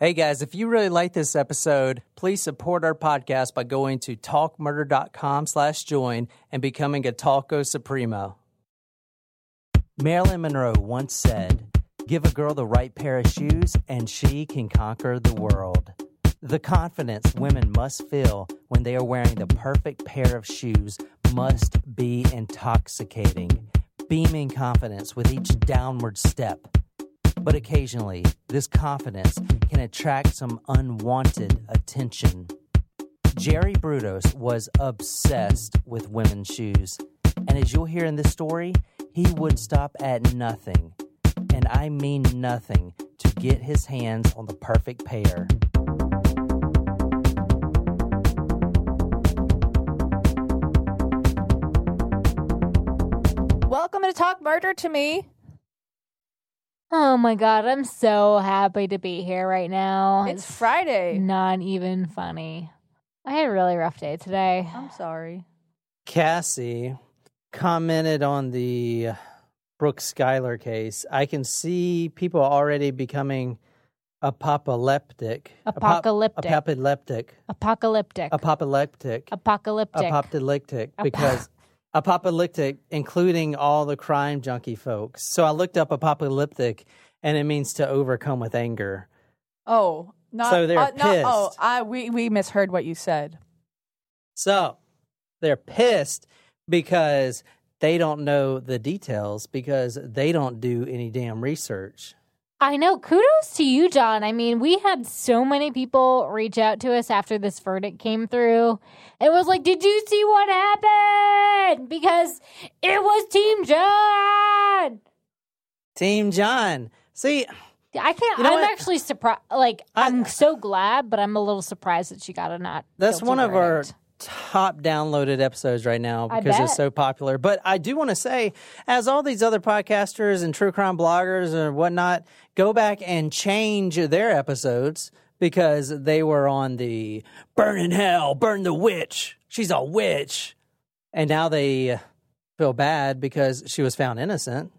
Hey guys, if you really like this episode, please support our podcast by going to talkmurder.com slash join and becoming a Talko Supremo. Marilyn Monroe once said, Give a girl the right pair of shoes and she can conquer the world. The confidence women must feel when they are wearing the perfect pair of shoes must be intoxicating, beaming confidence with each downward step. But occasionally, this confidence can attract some unwanted attention. Jerry Brudos was obsessed with women's shoes. And as you'll hear in this story, he would stop at nothing, and I mean nothing, to get his hands on the perfect pair. Welcome to Talk Murder to Me. Oh my god, I'm so happy to be here right now. It's Friday. Not even funny. I had a really rough day today. I'm sorry. Cassie commented on the Brooke Skylar case. I can see people already becoming apocalyptic. Apocalyptic. Apocalyptic. Apocalyptic. Apocalyptic. Apocalyptic. Apocalyptic. Ap- Because apocalyptic, including all the crime junkie folks. So I looked up apocalyptic, and it means to overcome with anger. Oh, not So they're uh, no, oh. I we we misheard what you said. So they're pissed because they don't know the details because they don't do any damn research. I know. Kudos to you, John. I mean, we had so many people reach out to us after this verdict came through. It was like, did you see what happened? Because it was Team John. Team John. See, I can't. You know I'm what? actually surprised. Like, I- I'm so glad, but I'm a little surprised that she got a not. that's one of our verdict. Top downloaded episodes right now because it's so popular. But I do want to say, as all these other podcasters and true crime bloggers and whatnot go back and change their episodes because they were on the burn in hell, burn the witch. She's a witch. And now they feel bad because she was found innocent,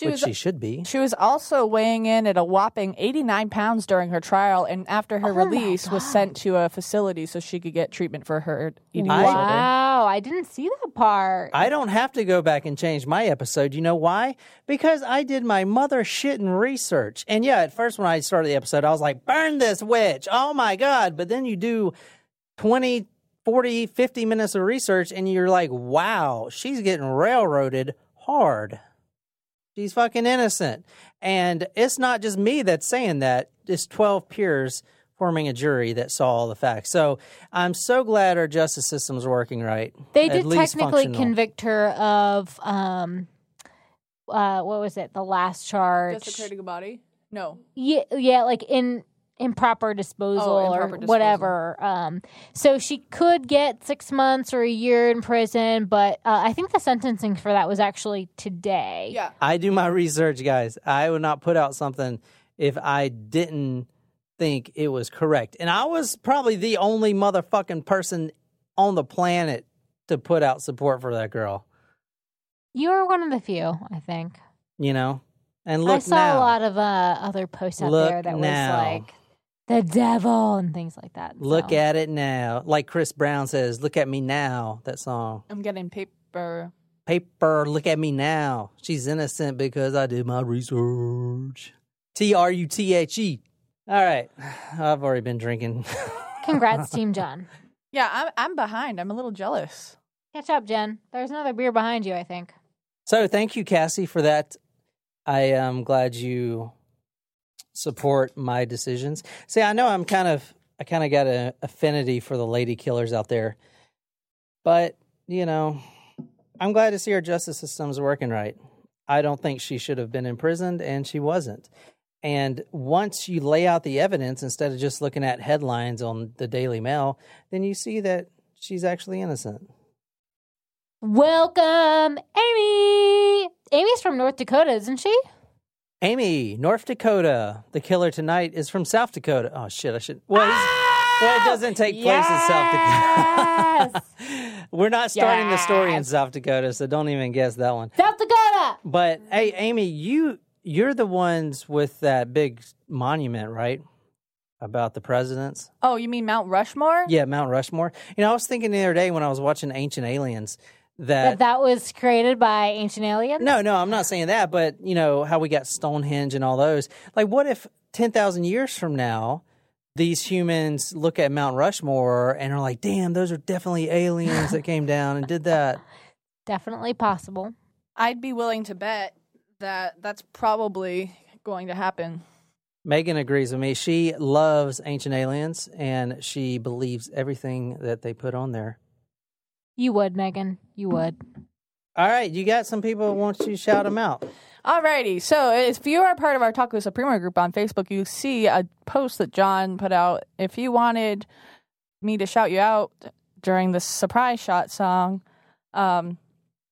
She which was- she should be. She was also weighing in at a whopping 89 pounds during her trial, and after her Oh release, was sent to a facility so she could get treatment for her eating disorder. Wow, I didn't see that part. I don't have to go back and change my episode. You know why? Because I did my mother shitting research. And yeah, at first when I started the episode, I was like, burn this witch. Oh my God. But then you do 20, 40, 50 minutes of research and you're like, wow, she's getting railroaded hard. She's fucking innocent. And it's not just me that's saying that, it's 12 peers forming a jury that saw all the facts. So I'm so glad our justice system's working right. they did technically convict her of um, uh, what was it? The last charge. Desecrating a body? No. Yeah, yeah, like in improper disposal Oh, improper or disposal. whatever. Um, so she could get six months or a year in prison, but uh, I think the sentencing for that was actually today. Yeah. I do my research, guys. I would not put out something if I didn't think it was correct. And I was probably the only motherfucking person on the planet to put out support for that girl, You were one of the few, I think. you know? And look I saw now. a lot of uh, other posts out Look there that now. was like the devil and things like that. Look so. at it now. Like Chris Brown says, look at me now, that song. I'm getting paper. Paper, look at me now. She's innocent because I did my research. T R U T H E. All right. I've already been drinking. Congrats, Team John. Yeah, I'm, I'm behind. I'm a little jealous. Catch up, Jen. There's another beer behind you, I think. So thank you, Cassie, for that. I am glad you support my decisions. See, I know I'm kind of I kind of got an affinity for the lady killers out there, but you know, I'm glad to see our justice system's working right. I don't think she should have been imprisoned, and she wasn't. And once you lay out the evidence instead of just looking at headlines on the Daily Mail, then you see that she's actually innocent. Welcome, Amy. Amy's from North Dakota, isn't she? Amy, North Dakota. The killer tonight is from South Dakota. Oh shit! I should. Well, he's, well it oh! doesn't take place in South Dakota. We're not starting the story in South Dakota, so don't even guess that one. South Dakota. But hey, Amy, you you're the ones with that big monument, right? about the presidents. Oh, you mean Mount Rushmore? Yeah, Mount Rushmore. You know, I was thinking the other day when I was watching Ancient Aliens That that. that was created by ancient aliens. no, no, I'm not saying that, but you know how we got Stonehenge and all those. Like, what if ten thousand years from now, these humans look at Mount Rushmore and are like, "Damn, those are definitely aliens that came down and did that." Definitely possible. I'd be willing to bet that that's probably going to happen. Megan agrees with me. She loves Ancient Aliens and she believes everything that they put on there. You would, Megan. You would. All right, you got some people who want you to shout them out. Alrighty, so if you are part of our Taco Supremo group on Facebook, you see a post that John put out. If you wanted me to shout you out during the surprise shot song, um,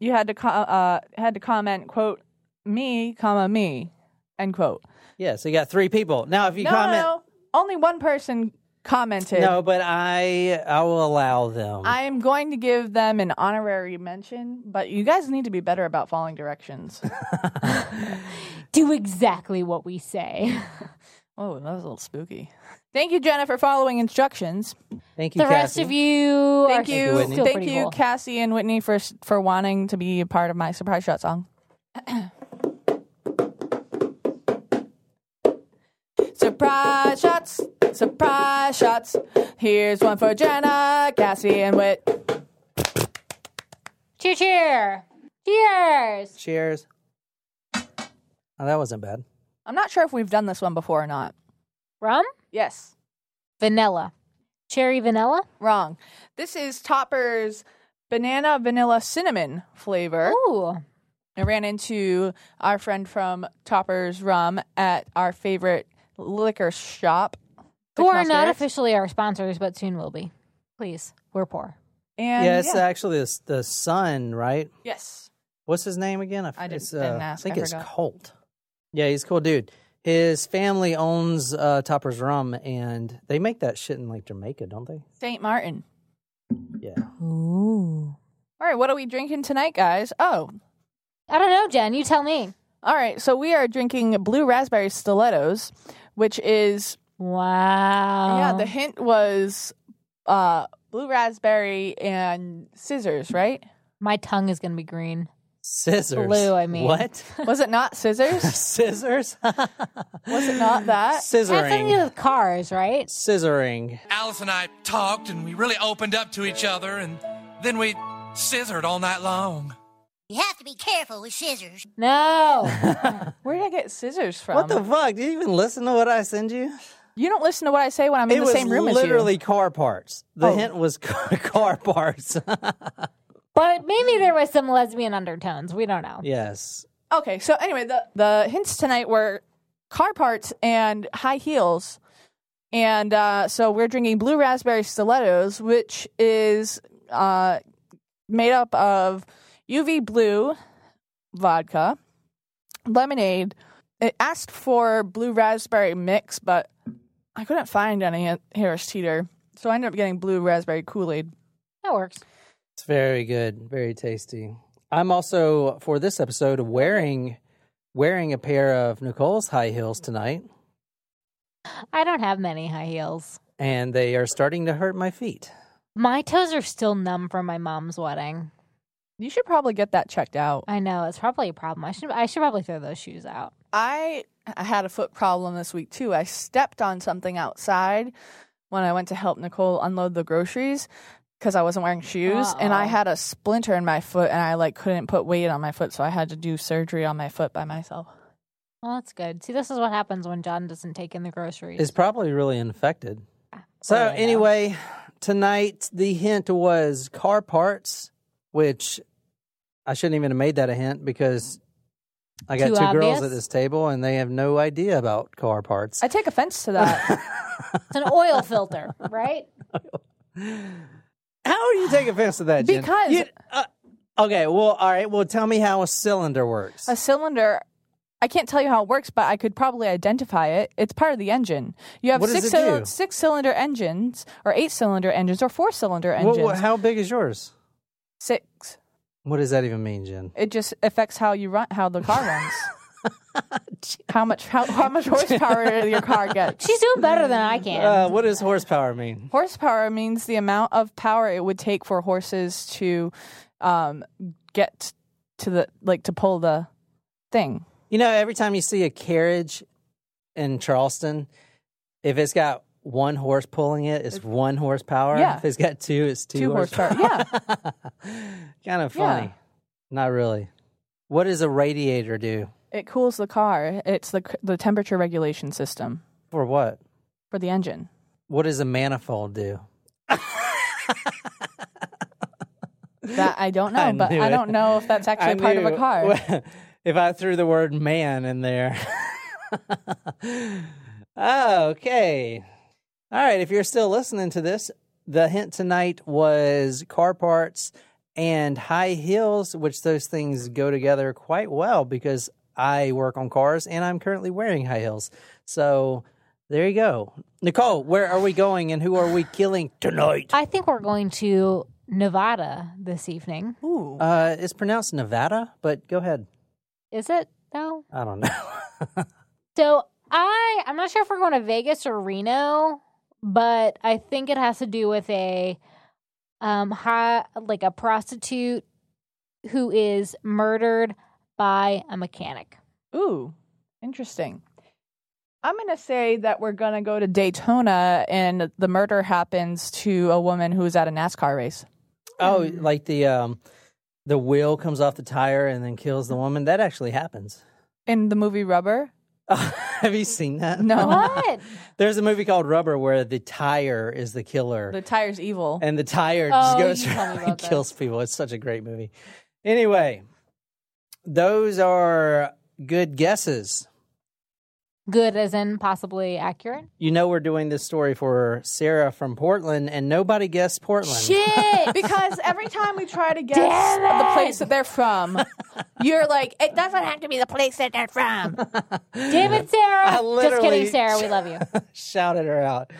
you had to co- uh, had to comment quote me comma me end quote. Yeah, so you got three people. Now, if you no, comment, no, only one person commented. no, but I I will allow them. I am going to give them an honorary mention, but you guys need to be better about following directions. Do exactly what we say. oh, that was a little spooky. Thank you, Jenna, for following instructions. Thank you, the rest of you Thank are you, Whitney. still thank you, cool. Cassie and Whitney, for for wanting to be a part of my surprise shot song. surprise shots, surprise shots. Here's one for Jenna, Cassie, and Whit. Cheer, cheer. Cheers. Cheers. Oh, that wasn't bad. I'm not sure if we've done this one before or not. Rum? Yes, Vanilla. Cherry vanilla? wrong. This is Topper's banana vanilla cinnamon flavor. Ooh. I ran into our friend from Topper's Rum at our favorite liquor shop. Who are not officially our sponsors, but soon will be. Please. We're poor. And yeah, it's yeah. actually the, the son, right? yes. What's his name again? f- I didn't- it's, didn't uh, ask, I think I it's. Colt. Yeah, he's a cool dude. His family owns uh, Topper's Rum, and they make that shit in like Jamaica, don't they? St. Martin. Yeah. Ooh. All right, what are we drinking tonight, guys? Oh, I don't know, Jen. You tell me. all right. So we are drinking blue raspberry stilettos, which is Wow. yeah. The hint was uh, blue raspberry and scissors, right? My tongue is going to be green. Scissors. Blue, I mean. What? Was it not scissors? Scissors? was it not that? It has something to with cars, right? Scissoring. Alice and I talked and we really opened up to each other and then we scissored all night long. You have to be careful with scissors. No. Where did I get scissors from? What the fuck? Did you even listen to what I send you? You don't listen to what I say when I'm in the was same room as you. literally car parts. The Oh. hint was car, car parts. but maybe there was some lesbian undertones. We don't know. yes. Okay, so anyway, the the hints tonight were car parts and high heels, and uh, so we're drinking blue raspberry stilettos, which is uh, made up of UV blue vodka, lemonade. It asked for blue raspberry mix, but I couldn't find any at Harris Teeter, so I ended up getting blue raspberry Kool Aid. That works. It's very good, very tasty. I'm also for this episode wearing wearing a pair of Nicole's high heels tonight, I don't have many high heels. and they are starting to hurt my feet. My toes are still numb from my mom's wedding. You should probably get that checked out. I know it's probably a problem. I should I should probably throw those shoes out. I had a foot problem this week too. I stepped on something outside when I went to help Nicole unload the groceries because I wasn't wearing shoes and I had a splinter in my foot and I like couldn't put weight on my foot so I had to do surgery on my foot by myself. Well, that's good. See, this is what happens when John doesn't take in the groceries. It's probably really infected. Ah, so Well, I know. anyway, tonight the hint was car parts, which I shouldn't even have made that a hint because I got Too two girls obvious? at this table and they have no idea about car parts. I take offense to that. It's an oil filter, right? How do you take offense to that? Jen? Because- You- uh, okay, well, all right. Well, tell me how a cylinder works. a cylinder I can't tell you how it works, but I could probably identify it. It's part of the engine. You have What does six it do? six cylinder engines, or eight cylinder engines, or four cylinder Well, engines. well, how big is yours? Six. What does that even mean, Jen? It just affects how you run, how the car runs. how much how, how much horsepower your car gets. She's doing better than I can. Uh, what does horsepower mean? Horsepower means the amount of power it would take for horses to um, get to the like to pull the thing. You know, every time you see a carriage in Charleston, if it's got one horse pulling it, it's one horsepower. Yeah. If it's got two, it's two, Two horsepower. Yeah. kind of funny. Yeah. Not really. What does a radiator do? It cools the car. It's the the temperature regulation system For what? for the engine. What does a manifold do? That I don't know, I but knew I don't know if that's actually I part of a car. if I threw the word man in there. oh, okay. All right. If you're still listening to this, the hint tonight was car parts and high heels, which those things go together quite well because I work on cars and I'm currently wearing high heels. So there you go. Nicole, where are we going and who are we killing tonight? I think we're going to Nevada this evening. Ooh. Uh, it's pronounced Nevada, but go ahead. Is it though? I don't know. So I I'm not sure if we're going to Vegas or Reno, but I think it has to do with a um high like a prostitute who is murdered by a mechanic. Ooh, interesting. I'm going to say that we're going to go to Daytona and the murder happens to a woman who was at a NASCAR race. Oh, like the um, the wheel comes off the tire and then kills the woman. That actually happens. In the movie Rubber? Have you seen that? No. What? There's a movie called Rubber where the tire is the killer, The tire's evil. and the tire Oh, just goes around and that. kills people. It's such a great movie. Anyway, those are good guesses. Good as in possibly accurate. You know, we're doing this story for Sarah from Portland, and nobody guessed Portland. Shit. because every time we try to guess Damn the place that they're from, you're like, it doesn't have to be the place that they're from. Damn it, Sarah. I Just literally- kidding, Sarah. We love you. Shouted her out.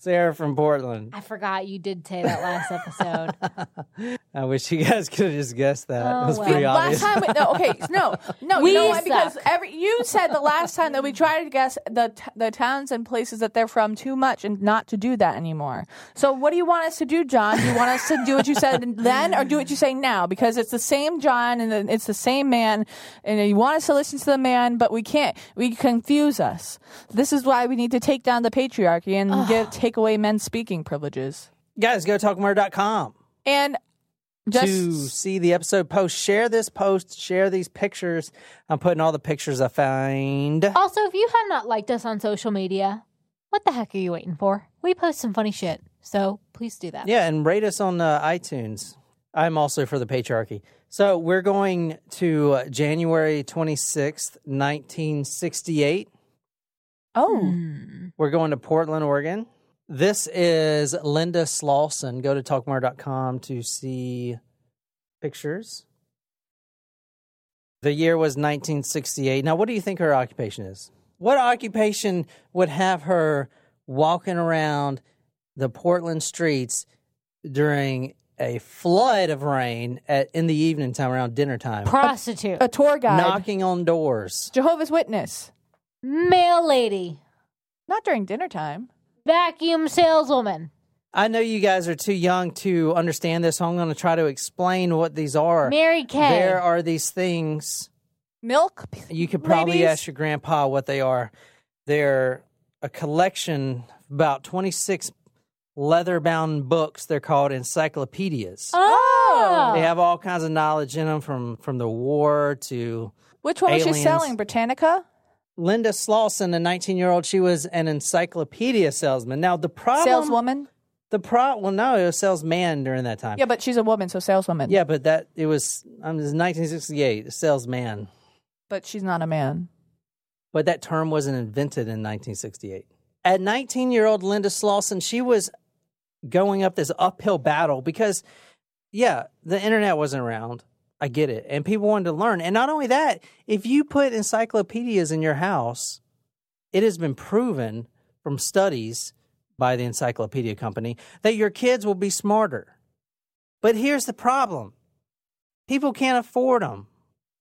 Sarah from Portland. I forgot you did say that last episode. I wish you guys could have just guessed that. Oh, it was well. pretty last time, we, no, okay, no, no, We you know why? Because every you said the last time that we tried to guess the t- the towns and places that they're from too much, and not to do that anymore. So, what do you want us to do, John? Do you want us to do what you said then, or do what you say now? Because it's the same John and it's the same man, and you want us to listen to the man, but we can't. We confuse us. This is why we need to take down the patriarchy and get take away men's speaking privileges. Guys, go to talkmurder.com And just to see the episode post. Share this post, share these pictures. I'm putting all the pictures I find. also, if you have not liked us on social media, what the heck are you waiting for? We post some funny shit. So please do that. Yeah, and rate us on uh, iTunes. I'm also for the patriarchy. So we're going to uh, January 26th, 1968. oh. Hmm. We're going to Portland, Oregon. This is Linda Slawson. Go to talkmurder.com to see pictures. The year was 1968. Now, what do you think her occupation is? What occupation would have her walking around the Portland streets during a flood of rain at in the evening time around dinner time, Prostitute. a tour guide, knocking on doors? Jehovah's Witness. Mail lady. Not during dinner time. Vacuum saleswoman. I know you guys are too young to understand this, so I'm going to try to explain what these are. Mary Kay. There are these things. Milk. You could probably Ladies. ask your grandpa what they are. They're a collection about 26 leather bound books. They're called encyclopedias. Oh. They have all kinds of knowledge in them from, from the war to Which one was Aliens. she selling? Britannica? Linda Slawson, a 19 year old. She was an encyclopedia salesman. Now, the problem. Saleswoman? The pro. Well, no, it was salesman during that time. Yeah, but she's a woman, so saleswoman. Yeah, but that it was um, it was 1968, salesman. But she's not a man. But that term wasn't invented in 1968. At 19 year old Linda Slawson, she was going up this uphill battle because, yeah, the internet wasn't around. I get it. And people wanted to learn. And not only that, if you put encyclopedias in your house, it has been proven from studies by the encyclopedia company that your kids will be smarter. But here's the problem people can't afford them,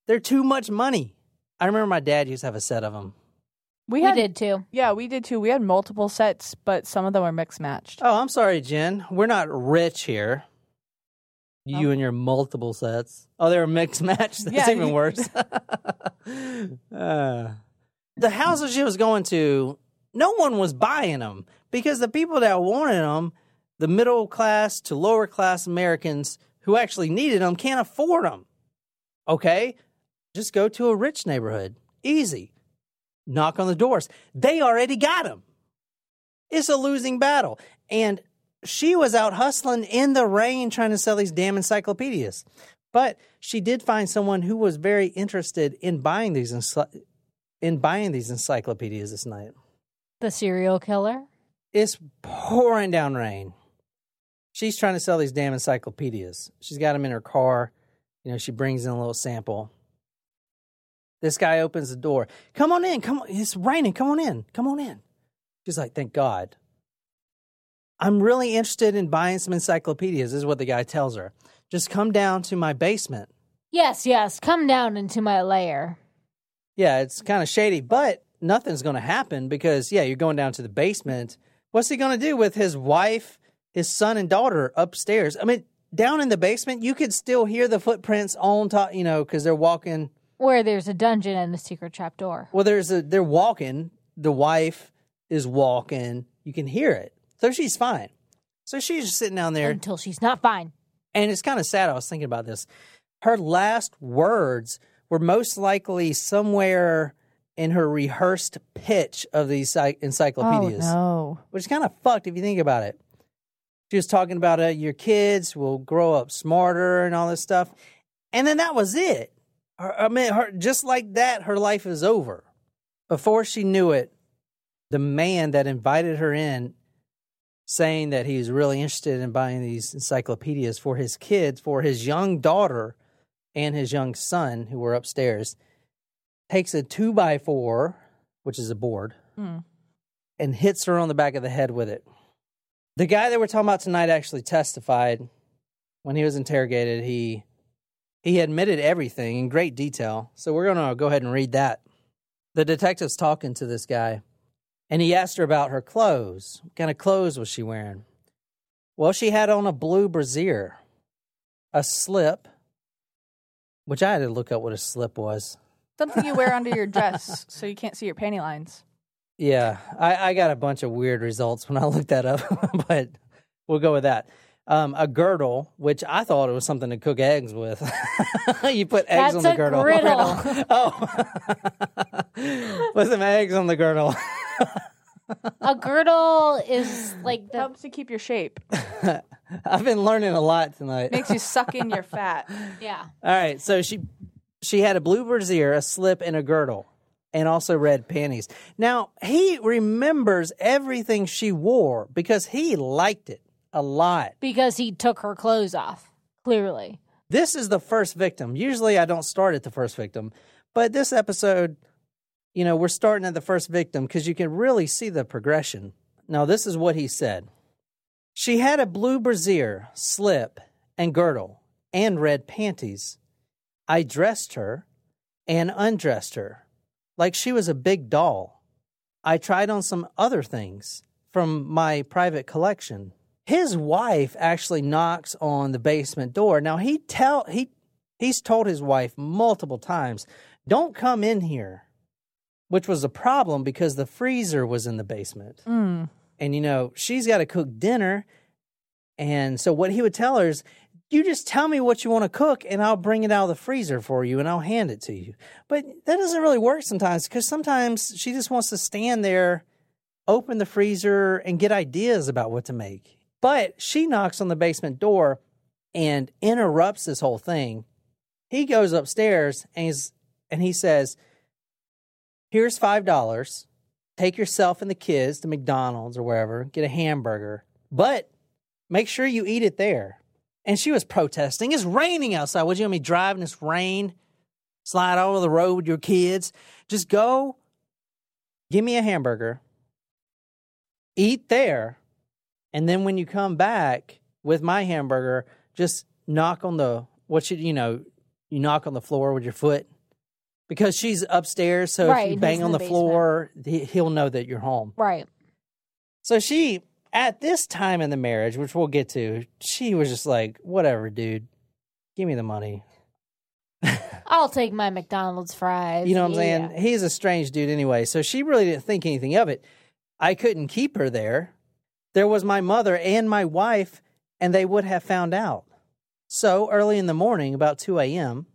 they're too much money. I remember my dad used to have a set of them. We We had did too. Yeah, we did too. We had multiple sets, but some of them were mixed matched. Oh, I'm sorry, Jen. We're not rich here. You Oh. and your multiple sets. Oh, they were mixed match. That's Yeah, even worse. Uh, the houses she was going to, no one was buying them because the people that wanted them, the middle class to lower class Americans who actually needed them, can't afford them. Okay, just go to a rich neighborhood. Easy. Knock on the doors. They already got them. It's a losing battle. And she was out hustling in the rain trying to sell these damn encyclopedias. But she did find someone who was very interested in buying these in buying these encyclopedias this night. The serial killer. It's pouring down rain. She's trying to sell these damn encyclopedias. She's got them in her car. You know, she brings in a little sample. This guy opens the door. Come on in. Come on. It's raining. Come on in. Come on in. She's like, thank God. I'm really interested in buying some encyclopedias, is what the guy tells her. Just come down to my basement. Yes, yes. Come down into my lair. Yeah, it's kind of shady, but nothing's going to happen because, yeah, you're going down to the basement. What's he going to do with his wife, his son, and daughter upstairs? I mean, down in the basement, you could still hear the footprints on top, you know, because they're walking. Where there's a dungeon and a secret trap door. Well, there's a, they're walking. The wife is walking. You can hear it. So she's fine. So she's just sitting down there. Until she's not fine. And it's kind of sad. I was thinking about this. Her last words were most likely somewhere in her rehearsed pitch of these encyclopedias, Oh no. which is kind of fucked if you think about it. She was talking about uh, your kids will grow up smarter and all this stuff. And then that was it. Her, I mean, her, just like that, her life is over. Before she knew it, the man that invited her in saying that he was really interested in buying these encyclopedias for his kids, for his young daughter and his young son who were upstairs, takes a two by four, which is a board, Hmm. and hits her on the back of the head with it. The guy that we're talking about tonight actually testified when he was interrogated. He he admitted everything in great detail. So we're going to go ahead and read that. The detective's talking to this guy and he asked her about her clothes. What kind of clothes was she wearing? Well, she had on a blue brassiere, a slip, which I had to look up what a slip was. Something you wear under your dress so you can't see your panty lines. Yeah, I, I got a bunch of weird results when I looked that up, but we'll go with that. Um, a girdle, which I thought it was something to cook eggs with. you put eggs That's on the girdle. griddle. oh, put some eggs on the girdle. A girdle is like the Helps to keep your shape. I've been learning a lot tonight. Makes you suck in your fat. yeah. All right, so she she had a blue brassiere, a slip, and a girdle, and also red panties. Now he remembers everything she wore because he liked it a lot. Because he took her clothes off. Clearly. This is the first victim. Usually I don't start at the first victim, but this episode, you know, we're starting at the first victim because you can really see the progression. Now, this is what he said She had a blue brassiere, slip, and girdle, and red panties. I dressed her and undressed her like she was a big doll. I tried on some other things from my private collection. His wife actually knocks on the basement door. Now he tell he he's told his wife multiple times, "Don't come in here." Which was a problem because the freezer was in the basement. Mm. And you know, she's got to cook dinner. And so what he would tell her is, you just tell me what you want to cook and I'll bring it out of the freezer for you and I'll hand it to you. But that doesn't really work sometimes because sometimes she just wants to stand there, open the freezer and get ideas about what to make. But she knocks on the basement door and interrupts this whole thing. He goes upstairs and he's and he says, "Here's five dollars. Take yourself and the kids to McDonald's or wherever, get a hamburger, but make sure you eat it there." And she was protesting. It's raining outside. Would you want me driving this rain? Slide over the road with your kids? Just go. Give me a hamburger. Eat there. And then when you come back with my hamburger, just knock on the what should you know, you knock on the floor with your foot because she's upstairs. So Right, if you bang on the, the floor, he, he'll know that you're home. Right. So she, at this time in the marriage, which we'll get to, she was just like, whatever, dude, give me the money. I'll take my McDonald's fries. You know what I'm Yeah. saying? He's a strange dude anyway. So she really didn't think anything of it. I couldn't keep her there. There was my mother and my wife, and they would have found out. So early in the morning, about 2 a.m.,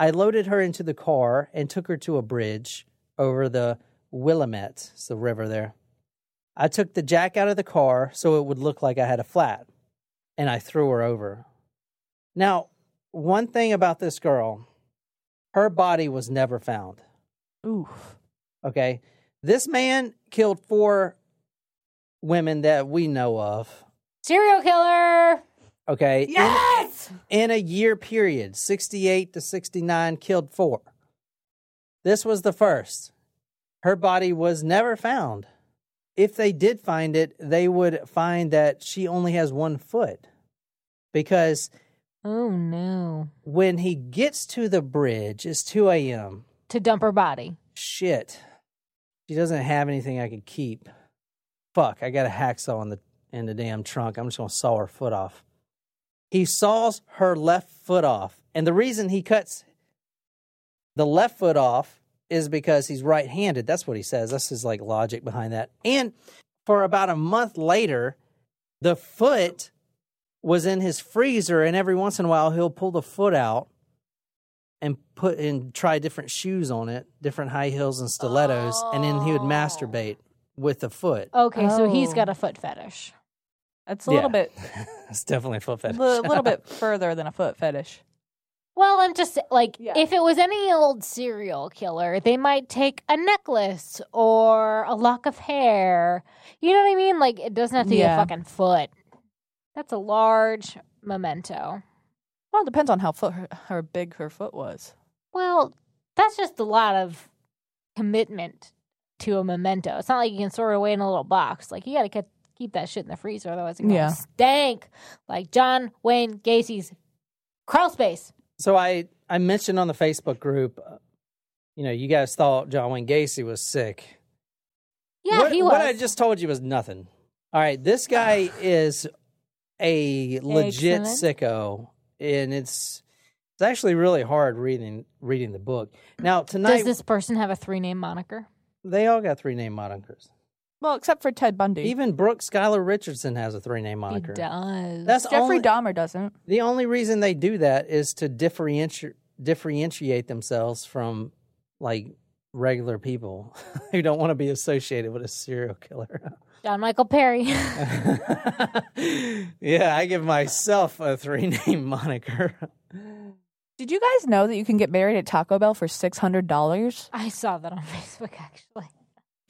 I loaded her into the car and took her to a bridge over the Willamette, it's the river there. I took the jack out of the car so it would look like I had a flat, and I threw her over. Now, one thing about this girl, her body was never found. Oof. Okay. This man killed four women that we know of. Serial killer. Okay. In- Yes. In, a year period, 68 to 69, killed four. This was the first. Her body was never found. If they did find it, they would find that she only has one foot. Because Oh no. when he gets to the bridge, it's 2 a.m. To dump her body. Shit. She doesn't have anything I could keep. Fuck, I got a hacksaw in the in the damn trunk. I'm just gonna saw her foot off. He saws her left foot off. And the reason he cuts the left foot off is because he's right handed. That's what he says. That's his like logic behind that. And for about a month later, the foot was in his freezer, and every once in a while he'll pull the foot out and put and try different shoes on it, different high heels and stilettos, and then he would oh. masturbate with the foot. Okay, so he's got a oh. foot fetish. That's a little bit, it's definitely a foot fetish. a fetish. little bit further than a foot fetish. Well, I'm just like, Yeah. if it was any old serial killer, they might take a necklace or a lock of hair. You know what I mean? Like, it doesn't have to be a fucking foot. That's a large memento. Well, it depends on how foot her, how big her foot was. Well, that's just a lot of commitment to a memento. It's not like you can store it away in a little box. Like, you got to keep that shit in the freezer, otherwise it's going to Yeah. stank like John Wayne Gacy's crawl space. So I I mentioned on the Facebook group, uh, you know, you guys thought John Wayne Gacy was sick. Yeah, what, he was. What I just told you was nothing. All right, this guy is a legit Excellent. sicko, and it's it's actually really hard reading reading the book. Now tonight, Does this person have a three name moniker? they all got three name monikers. Well, except for Ted Bundy. Even Brooke Skylar Richardson has a three name moniker. He moniker. does. That's Jeffrey only, Dahmer doesn't. the only reason they do that is to differentiate differentiate themselves from like regular people who don't want to be associated with a serial killer. John Michael Perry. yeah, I give myself a three name moniker. Did you guys know that you can get married at Taco Bell for six hundred dollars? I saw that on Facebook actually.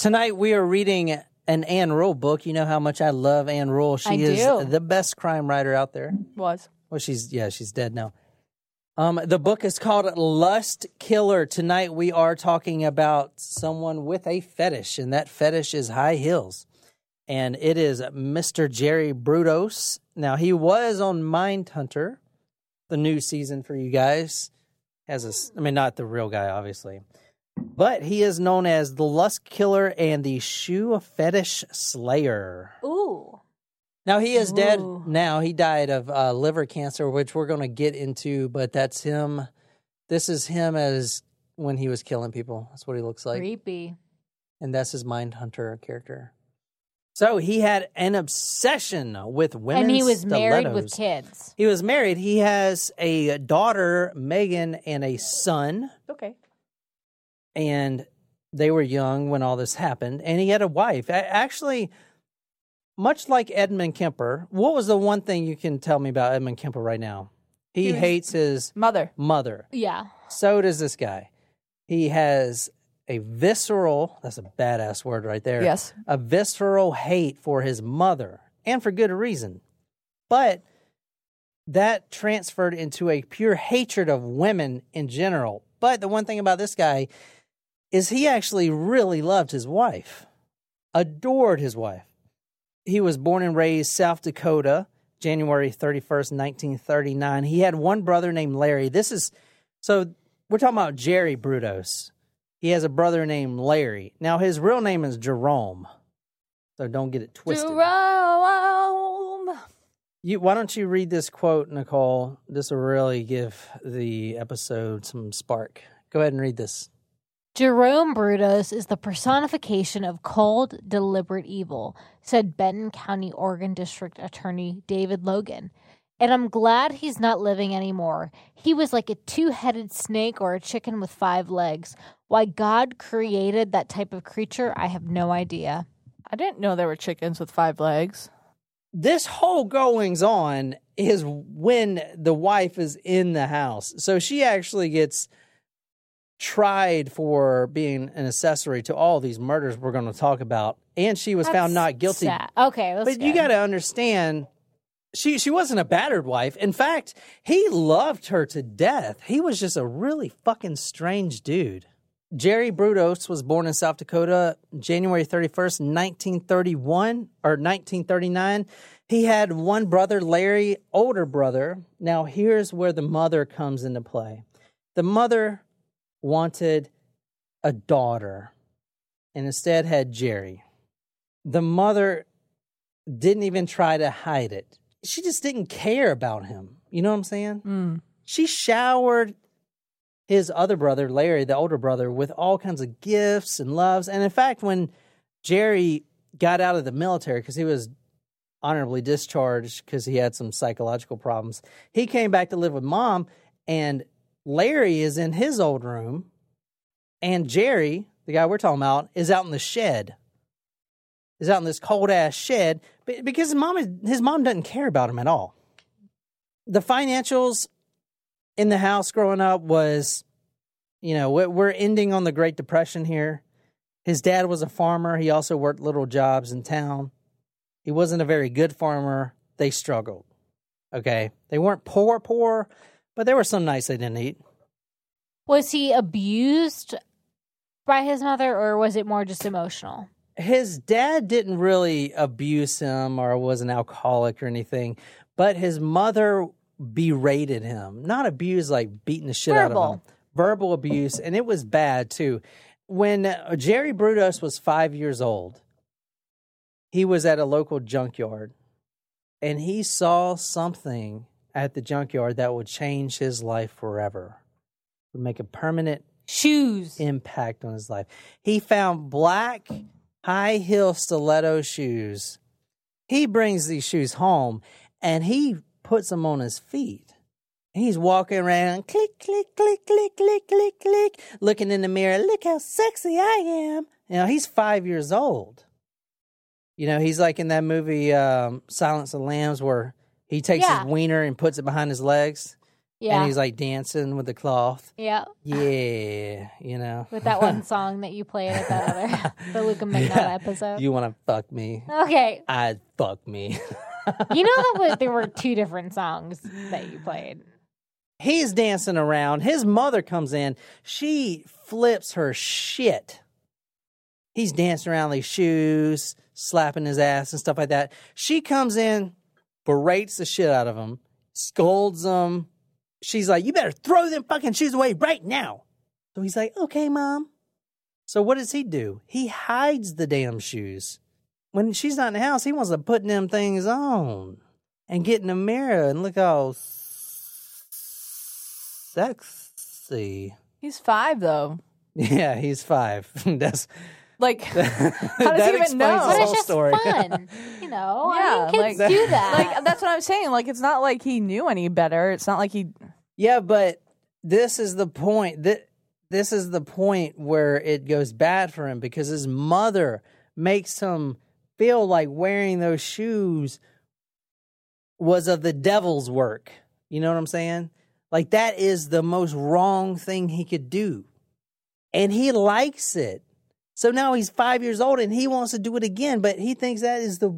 Tonight we are reading an Ann Rule book. You know how much I love Ann Rule. She I is do. the best crime writer out there. Was Well, she's yeah, she's dead now. Um, the book is called Lust Killer. Tonight we are talking about someone with a fetish, and that fetish is high heels. And it is Mr. Jerry Brudos. Now he was on Mindhunter, the new season for you guys. Has a, I mean, not the real guy, obviously, but he is known as the Lust Killer and the Shoe Fetish Slayer. Ooh. Now he is dead. Now he died of uh, liver cancer, which we're going to get into. But that's him. This is him as when he was killing people. That's what he looks like, Creepy. and that's his mind hunter character. So he had an obsession with women, and he was married with kids. He was married. He has a daughter, Megan, and a son, okay. And they were young when all this happened. And he had a wife. Actually, much like Edmund Kemper, what was the one thing you can tell me about Edmund Kemper right now? He, He hates his Mother. mother. Yeah. So does this guy. He has a visceral, that's a badass word right there. Yes. A visceral hate for his mother, and for good reason. But that transferred into a pure hatred of women in general. But the one thing about this guy is he actually really loved his wife, adored his wife. He was born and raised South Dakota, January 31st, 1939. He had one brother named Larry. This is so we're talking about Jerry Brudos. He has a brother named Larry. Now his real name is Jerome. So don't get it twisted. Jerome. You, why don't you read this quote, Nicole? This will really give the episode some spark. Go ahead and read this. Jerome Brudos is the personification of cold, deliberate evil, said Benton County, Oregon District Attorney David Logan. And I'm glad he's not living anymore. He was like a two headed snake or a chicken with five legs. Why God created that type of creature, I have no idea. I didn't know there were chickens with five legs. This whole goings on is when the wife is in the house. So she actually gets tried for being an accessory to all these murders we're going to talk about. And she was found not guilty. sad. Okay, that's But you got to understand, she she wasn't a battered wife. In fact, he loved her to death. He was just a really fucking strange dude. Jerry Brudos was born in South Dakota January 31st, 1931 or 1939. He had one brother, Larry, older brother. Now, here's where the mother comes into play. The mother wanted a daughter and instead had Jerry. The mother didn't even try to hide it. She just didn't care about him. You know what I'm saying? Mm. She showered his other brother, Larry, the older brother, with all kinds of gifts and loves. And in fact, when Jerry got out of the military, because he was honorably discharged because he had some psychological problems, he came back to live with mom. And Larry is in his old room. And Jerry, the guy we're talking about, is out in the shed. Is out in this cold ass shed because his mom, is, his mom doesn't care about him at all. The financials in the house growing up was, you know, we're ending on the Great Depression here. His dad was a farmer. He also worked little jobs in town. He wasn't a very good farmer. They struggled. Okay. They weren't poor, poor, but there were some nights they didn't eat. Was he abused by his mother, or was it more just emotional? His dad didn't really abuse him or was an alcoholic or anything, but his mother berated him. Not abuse like beating the shit out of him. Verbal abuse, and it was bad too. When Jerry Brudos was five years old, he was at a local junkyard and he saw something at the junkyard that would change his life forever, would make a permanent Shoes. impact on his life. He found black high heel stiletto shoes. He brings these shoes home and he puts them on his feet. He's walking around, click, click, click, click, click, click, click, looking in the mirror. Look how sexy I am. You know, he's five years old. You know, he's like in that movie um, Silence of the Lambs where he takes Yeah. his wiener and puts it behind his legs Yeah. and he's like dancing with the cloth. yeah. Yeah, you know. With that one song that you played at that other, the Luka Magnotta Yeah. episode. You want to fuck me? okay. I'd fuck me. You know that was, there were two different songs that you played. He's dancing around. His mother comes in. She flips her shit. He's dancing around these shoes, slapping his ass and stuff like that. She comes in, berates the shit out of him, scolds him. She's like, You better throw them fucking shoes away right now. So he's like, Okay, mom. So what does he do? He hides the damn shoes. When she's not in the house, he wants to put them things on and get in the mirror and look all sexy. He's five though. Yeah, he's five. That's Like, how does he even know? the But it's just story. fun. You know? Yeah, I mean, kids like- do that. like that's what I'm saying. Like, it's not like he knew any better. It's not like he. Yeah, but this is the point. That this is the point where it goes bad for him because his mother makes him feel like wearing those shoes was of the devil's work. You know what I'm saying? Like that is the most wrong thing he could do. And he likes it. So now he's 5 years old and he wants to do it again, but he thinks that is the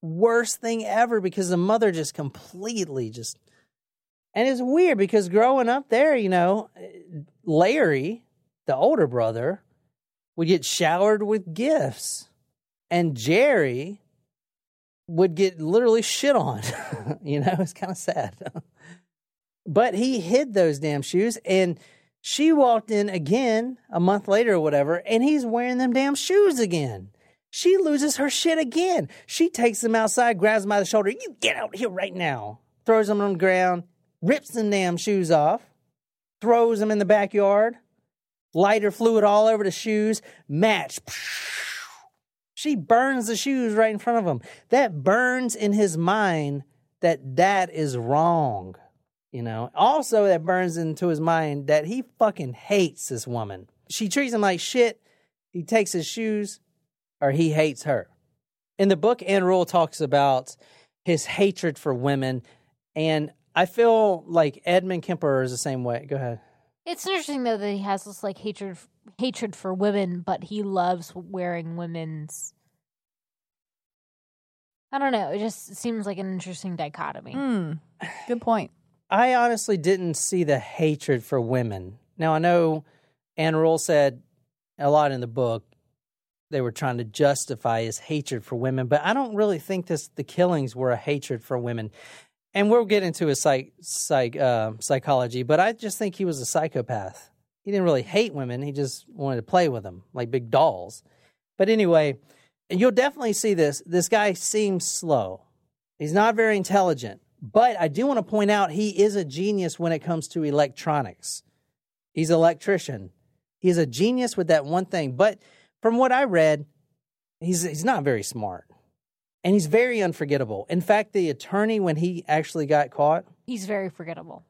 worst thing ever because the mother just completely just and it's weird because growing up there, you know, Larry, the older brother, would get showered with gifts. And Jerry would get literally shit on. you know, it's kind of sad. but he hid those damn shoes. And She walked in again a month later or whatever, and he's wearing them damn shoes again. She loses her shit again. She takes him outside, grabs him by the shoulder. You get out here right now. Throws him on the ground, rips the damn shoes off, throws them in the backyard, lighter fluid all over the shoes, match. She burns the shoes right in front of him. That burns in his mind that that is wrong. You know, also that burns into his mind that he fucking hates this woman. She treats him like shit. He takes his shoes, or he hates her. In the book, Ann Rule talks about his hatred for women, and I feel like Edmund Kemper is the same way. Go ahead. It's interesting though that he has this like hatred hatred for women, but he loves wearing women's. I don't know. It just seems like an interesting dichotomy. Hmm. Good point. I honestly didn't see the hatred for women. Now I know Ann Rule said a lot in the book they were trying to justify his hatred for women, but I don't really think this the killings were a hatred for women. And we'll get into his psych, psych uh, psychology, but I just think he was a psychopath. He didn't really hate women; he just wanted to play with them like big dolls. But anyway, you'll definitely see this. This guy seems slow. He's not very intelligent. But I do want to point out he is a genius when it comes to electronics. He's an electrician. He's a genius with that one thing. But from what I read, he's he's not very smart. And he's very unforgettable. In fact, the attorney when he actually got caught, He's very forgettable.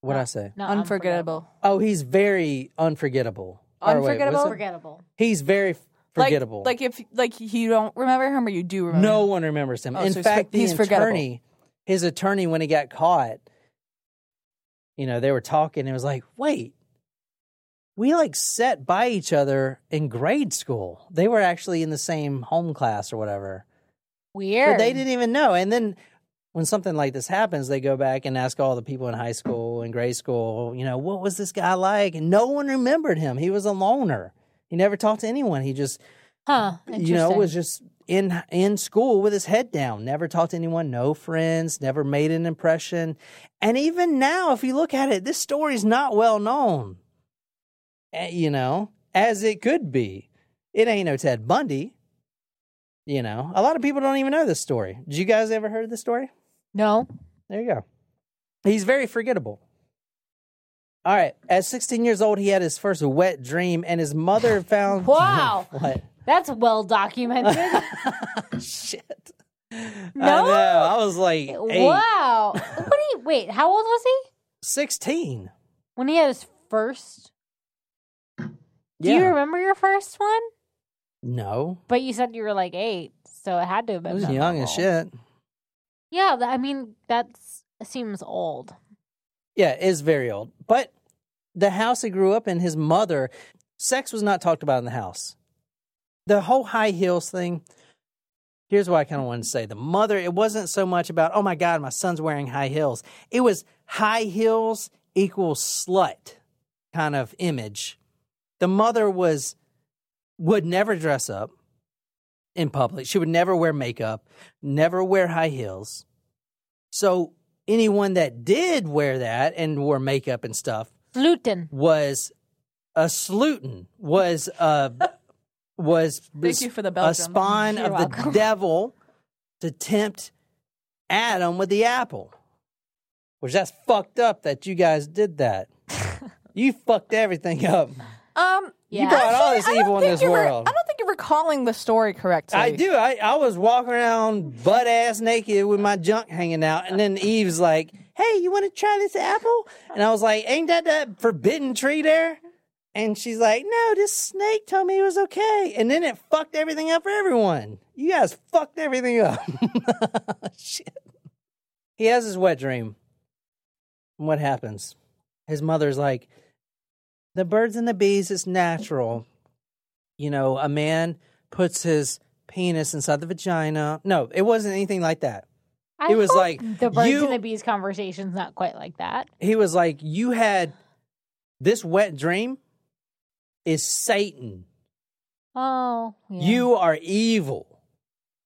what Not- I say? Not Unforgettable. Oh, he's very unforgettable. Or wait, what's Unforgettable? it? Forgettable. He's very forgettable. Like, like if like you don't remember him or you do remember. No him? one remembers him. Oh, In so he's for- fact, the he's forgettable. attorney, his attorney, when he got caught, you know, they were talking. And it was like, wait, we like sat by each other in grade school. They were actually in the same home class or whatever, Weird. but they didn't even know. And then when something like this happens, they go back and ask all the people in high school and grade school, you know, what was this guy like? And no one remembered him. He was a loner. He never talked to anyone. He just Huh. you know, was just in in school with his head down, never talked to anyone, no friends, never made an impression. And even now, if you look at it, this story's not well known. Eh, You know, as it could be. It ain't no Ted Bundy. You know, a lot of people don't even know this story. Did you guys ever heard this story? No. There you go. He's very forgettable. All right. At 16 years old, he had his first wet dream, and his mother found. Wow. what? That's well documented. Shit. No? I know. I was like eight, wow. What do you wait? How old was he 16. when he had his first? Do you remember your first one? No. But you said you were like eight, so it had to have I been. was young as shit. Yeah, I mean that seems old. Yeah, it's very old. But the house he grew up in, his mother, sex was not talked about in the house. The whole high heels thing, here's what I kind of wanted to say. The mother, it wasn't so much about, oh my God, my son's wearing high heels. It was high heels equals slut kind of image. The mother was, would never dress up in public. She would never wear makeup, never wear high heels. So anyone that did wear that and wore makeup and stuff Luton. was a slutin, was a was Thank you for the a spawn You're of welcome. the devil to tempt Adam with the apple. Which that's fucked up that you guys did that. you fucked everything up. Um, Yeah. You brought all this I don't evil in think this world. I don't think you're recalling the story correctly. I do. I, I was walking around butt ass naked with my junk hanging out, and then Eve's like, "Hey, you want to try this apple?" And I was like, "Ain't that that forbidden tree there?" And she's like, "No, this snake told me it was okay." And then it fucked everything up for everyone. You guys fucked everything up. Shit. He has his wet dream. And what happens? His mother's like, "The birds and the bees is natural." you know, a man puts his penis inside the vagina. No, it wasn't anything like that. I It was like, the birds you- and the bees conversation's not quite like that. He was like, You had this wet dream is Satan. Oh, yeah. You are evil.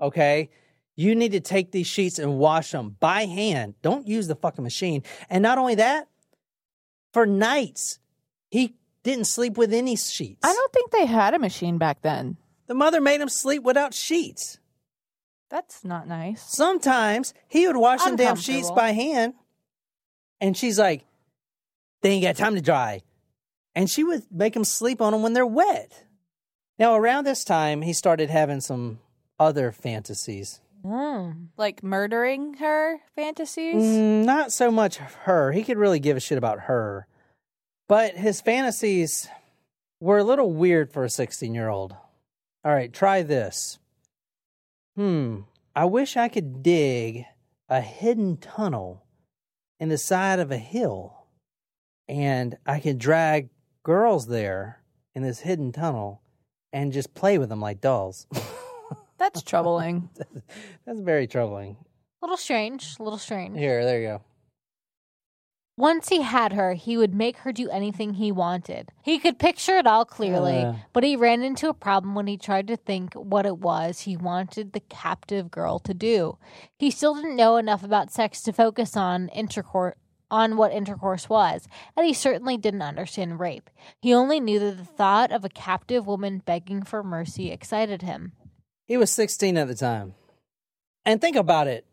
Okay? You need to take these sheets and wash them by hand. Don't use the fucking machine. And not only that, for nights, He didn't sleep with any sheets. I don't think they had a machine back then. The mother made him sleep without sheets. That's not nice. Sometimes he would wash them damn sheets by hand. And she's like, they ain't got time to dry. And she would make him sleep on them when they're wet. Now, around this time, he started having some other fantasies. Mm. Like murdering her fantasies. Mm, not so much her. He could really give a shit about her. But his fantasies were a little weird for a 16 year old. All right, try this. Hmm. I wish I could dig a hidden tunnel in the side of a hill and I could drag girls there in this hidden tunnel and just play with them like dolls. That's troubling. That's very troubling. A little strange. A little strange. Here, there you go. Once he had her, he would make her do anything he wanted. He could picture it all clearly, Uh. but he ran into a problem when he tried to think what it was he wanted the captive girl to do. He still didn't know enough about sex to focus on intercourse on what intercourse was, and he certainly didn't understand rape. He only knew that the thought of a captive woman begging for mercy excited him. He was 16 at the time. And think about it.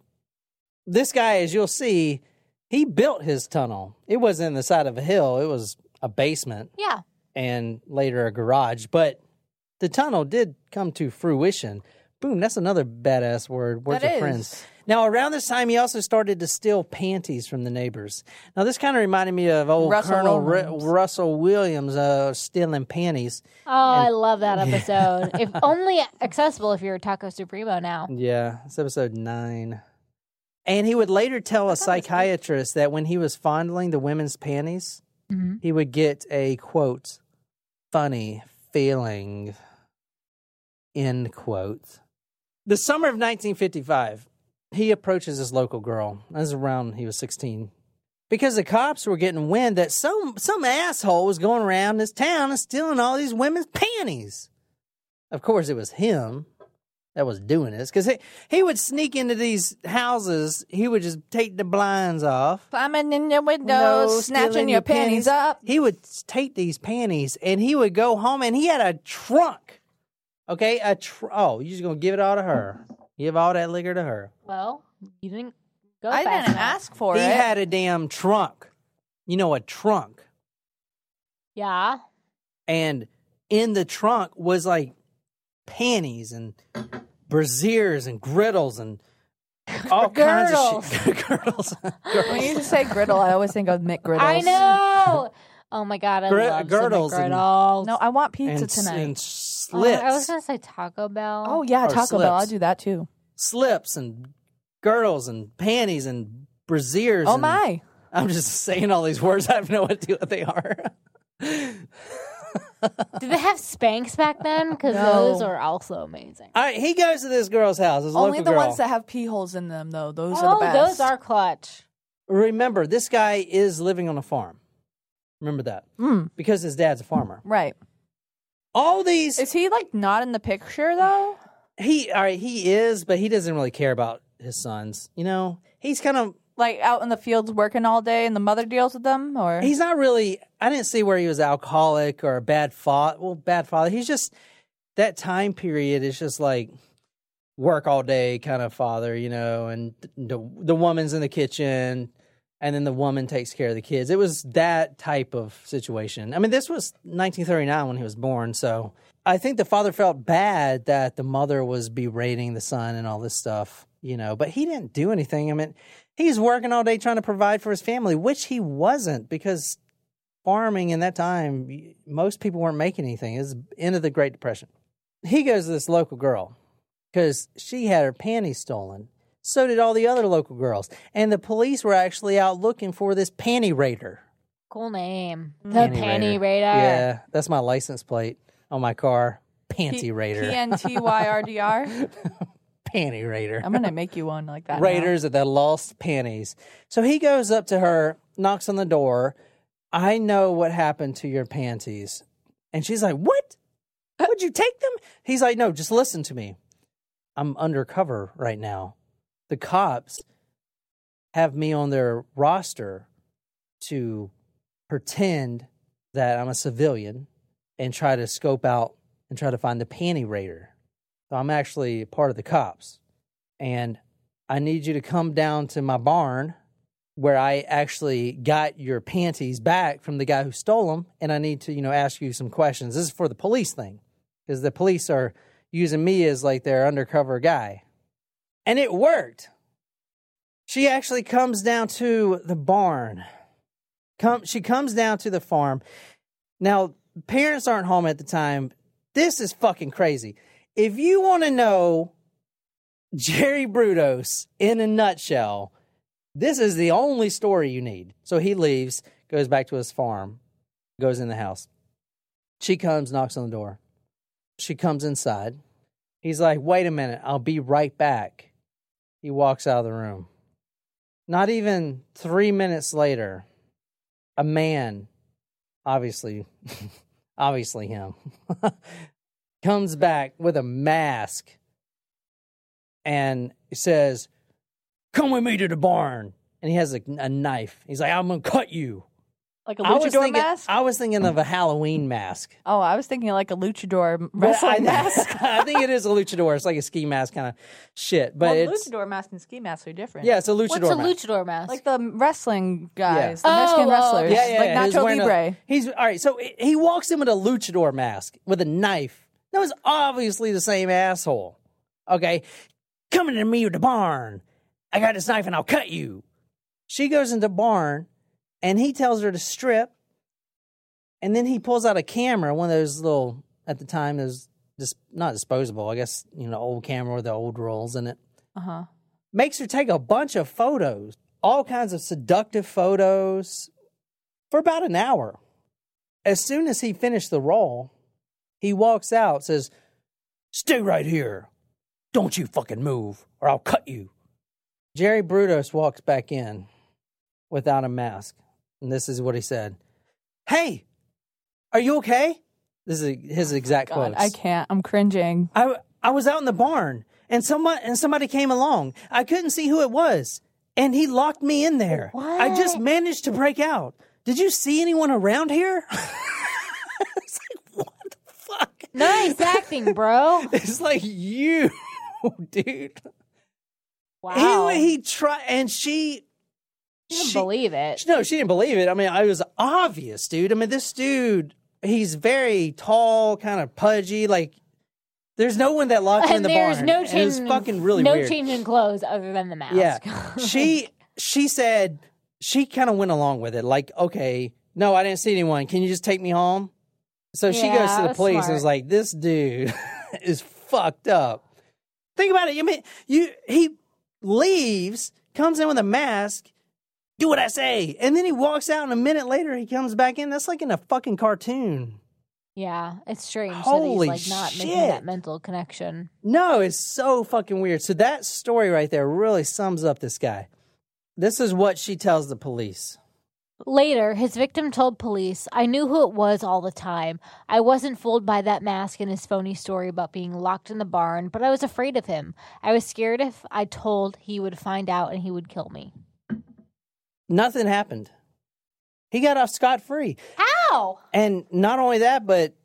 This guy, as you'll see, he built his tunnel. It wasn't in the side of a hill, it was a basement Yeah. and later a garage. But the tunnel did come to fruition. Boom, that's another badass word. Words That of is. friends. Now, around this time, he also started to steal panties from the neighbors. Now, this kind of reminded me of old Russell Colonel Ru- Williams. Russell Williams uh, stealing panties. Oh, I love that episode. if only accessible if you're a Taco Supremo now. Yeah, it's episode nine. And he would later tell a psychiatrist that when he was fondling the women's panties, Mhm. he would get a quote, funny feeling, end quote. The summer of 1955, he approaches this local girl. This is around he was 16. Because the cops were getting wind that some some asshole was going around this town and stealing all these women's panties. Of course, it was him that was doing this because he, he would sneak into these houses. He would just take the blinds off. Climbing in your windows, No, snatching stealing your panties up. He would take these panties and he would go home and he had a trunk. Okay, a tr- oh, you're just gonna give it all to her? Give all that liquor to her? Well, you didn't go I fast didn't enough. ask for it. he it. had a damn trunk. You know, a trunk, Yeah. and in the trunk was like panties and brassieres and griddles and all kinds of shit. girdles. when you say griddle, I always think of McGriddles. I know. Oh my god, I Gri- love girdles some and- McGriddles. No, I want pizza and, tonight. and Oh, slits. I was gonna say Taco Bell. oh yeah, or Taco Bell. I'll slips. do that too. slips and girdles and panties and brassieres. Oh and- my. I'm just saying all these words. I have no idea what they are. Did they have Spanx back then? Because No. those are also amazing. All right, he goes to this girl's house. This Only local the girl. ones that have pee holes in them, though. Those are oh, the best. those are clutch. Remember, this guy is living on a farm. Remember that Mm, because his dad's a farmer. right. All these Is he like not in the picture though? he all right, he is, but he doesn't really care about his sons. You know, he's kind of Like out in the fields working all day, and the mother deals with them, or he's not really. I didn't see where he was alcoholic or a bad father. Well, bad father. He's just that time period is just like work all day kind of father, you know, and the the woman's in the kitchen and then the woman takes care of the kids. It was that type of situation. I mean, this was 1939 when he was born, so I think the father felt bad that the mother was berating the son and all this stuff, you know, but he didn't do anything. I mean, he's working all day trying to provide for his family, which he wasn't because farming in that time, most people weren't making anything. It was the end of the Great Depression. He goes to this local girl because she had her panties stolen. So did all the other local girls. And the police were actually out looking for this panty raider. Cool name. The Panty Panty Raider. Raider. Yeah, that's my license plate on my car. Panty Raider. P N T Y R D R. Panty Raider. I'm gonna make you one like that. now. Raiders of the lost panties. So he goes up to her, knocks on the door. I know what happened to your panties. And she's like, What? How would you take them? He's like, No, just listen to me. I'm undercover right now. The cops have me on their roster to pretend that I'm a civilian and try to scope out and try to find the panty raider. I'm actually part of the cops. And I need you to come down to my barn where I actually got your panties back from the guy who stole them. And I need to, you know, ask you some questions. This is for the police thing because the police are using me as like their undercover guy. And it worked. She actually comes down to the barn. Come, she comes down to the farm. Now, parents aren't home at the time. This is fucking crazy. If you want to know Jerry Brudos in a nutshell, this is the only story you need. So he leaves, goes back to his farm, goes in the house. She comes, knocks on the door. She comes inside. He's like, wait a minute, I'll be right back. He walks out of the room. Not even three minutes later, a man, obviously, obviously him, comes back with a mask and says, Come with me to the barn. And he has a, a knife. He's like, I'm going to cut you. Like a I was, luchador thinking, mask? I was thinking of a Halloween mask. oh, I was thinking like a luchador wrestling I, mask. I think it is a luchador. It's like a ski mask kind of shit. But well, it's, luchador mask and ski mask are different. yeah, it's a luchador What's a mask. luchador mask? Like the wrestling guys, Yeah. the Mexican Oh, oh, wrestlers, Yeah, yeah, like yeah. He's Nacho wearing a- Libre. he's all right. So he- he walks in with a luchador mask with a knife. That was obviously the same asshole. Okay, coming to me with the barn. I got this knife and I'll cut you. She goes into the barn, and he tells her to strip. And then he pulls out a camera, one of those little at the time those just not disposable, I guess you know, old camera with the old rolls in it Uh huh. makes her take a bunch of photos, all kinds of seductive photos, for about an hour. As soon as he finished the roll, he walks out, says, Stay right here. Don't you fucking move, or I'll cut you. Jerry Brudos walks back in without a mask. And this is what he said Hey, are you okay? This is his oh exact God, quotes. I can't. I'm cringing. I I was out in the barn and someone and somebody came along. I couldn't see who it was, and he locked me in there. What? I just managed to break out. Did you see anyone around here? it's like what the fuck? Bro. It's like you, dude. Wow. He he tried, and she. I didn't she- believe it. No, she didn't believe it. I mean, it was obvious, dude. I mean, this dude, he's very tall, kind of pudgy. Like, there's no one that locked him in the there's barn. no change. It was fucking really no weird. change in clothes other than the mask. Yeah. She she said she kind of went along with it. Like, okay, no, I didn't see anyone. Can you just take me home? So she goes to the police and smart. is like, this dude is fucked up. Think about it. I mean, you he leaves, comes in with a mask, do what I say, and then he walks out and a minute later he comes back in. That's like in a fucking cartoon. yeah, it's strange Holy that he's like not making shit. that mental connection. No, it's so fucking weird. So that story right there really sums up this guy. This is what she tells the police. Later, his victim told police, I knew who it was all the time. I wasn't fooled by that mask and his phony story about being locked in the barn, but I was afraid of him. I was scared if I told he would find out and he would kill me. Nothing happened. He got off scot free. How? And not only that, but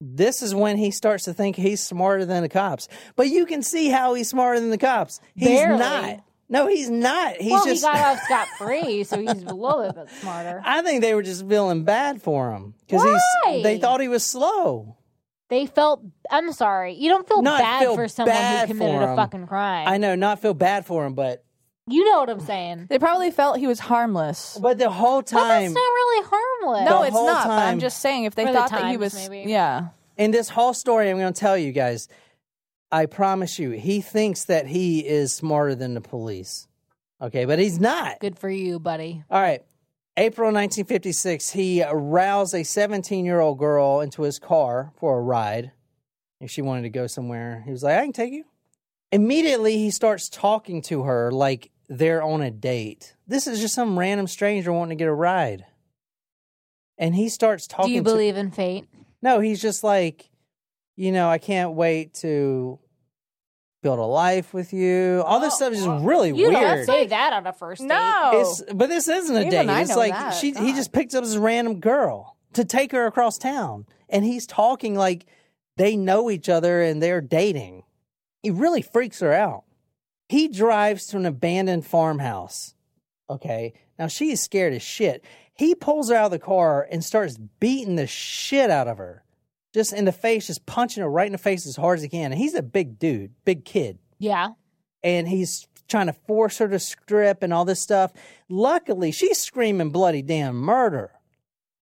this is when he starts to think he's smarter than the cops. But you can see how he's smarter than the cops. He's Barely. not. No, he's not. He's well, just. he got off scot free, so he's a little bit smarter. I think they were just feeling bad for him because Why? he's. They thought he was slow. They felt. I'm sorry. You don't feel Not bad feel for someone bad who committed a fucking crime. I know, not feel bad for him, but You know what I'm saying. They probably felt he was harmless. but the whole But that's time not really harmless. No, it's whole not. But I'm just saying, if they For the thought that he was, maybe. yeah, in this whole story, I'm going to tell you guys. I promise you, he thinks that he is smarter than the police. Okay, but he's not. Good for you, buddy. All right. April 1956, he roused a 17 year old girl into his car for a ride. If she wanted to go somewhere, he was like, I can take you. Immediately, he starts talking to her like they're on a date. This is just some random stranger wanting to get a ride. And he starts talking to her. Do you to believe in fate? No, he's just like, you know, I can't wait to build a life with you. All this stuff is just really You don't say that on a first date. No. It's but this isn't a Even date. I It's know like that. she he God. just picked up this random girl to take her across town, and he's talking like they know each other and they're dating. He really freaks her out. He drives to an abandoned farmhouse. Okay, now she is scared as shit. He pulls her out of the car and starts beating the shit out of her, just in the face, just punching her right in the face as hard as he can. And he's a big dude, big kid Yeah. and he's trying to force her to strip and all this stuff. Luckily, she's screaming bloody damn murder.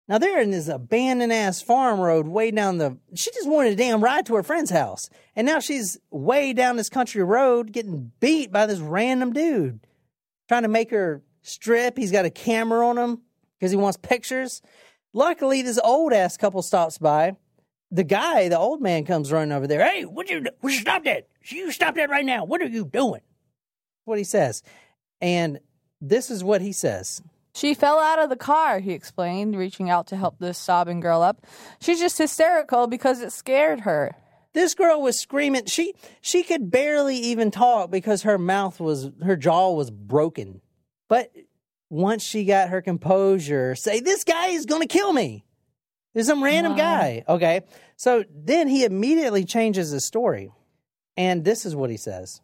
Now they're in this abandoned ass farm road way down the. She just wanted a damn ride to her friend's house, and now she's way down this country road getting beat by this random dude, trying to make her strip. He's got a camera on him because he wants pictures. Luckily, this old ass couple stops by. The guy, the old man, comes running over there. Hey, what you? Would you stop that? You stop that right now. What are you doing? What he says, and this is what he says. She fell out of the car, he explained, reaching out to help this sobbing girl up. She's just hysterical because it scared her. This girl was screaming. She she could barely even talk because her mouth was her jaw was broken. But once she got her composure, say this guy is going to kill me. There's some random Wow. guy. Okay. So then he immediately changes his story. And this is what he says.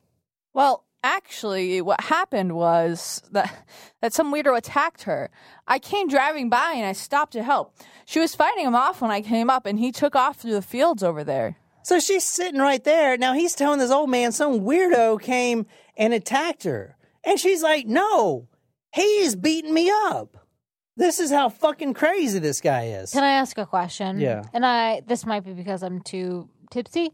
Well, actually, what happened was that that some weirdo attacked her. I came driving by and I stopped to help. She was fighting him off when I came up, and he took off through the fields over there. So she's sitting right there. Now he's telling this old man some weirdo came and attacked her. And she's like, no, he's beating me up. This is how fucking crazy this guy is. Can I ask a question? Yeah. And I this might be because I'm too tipsy.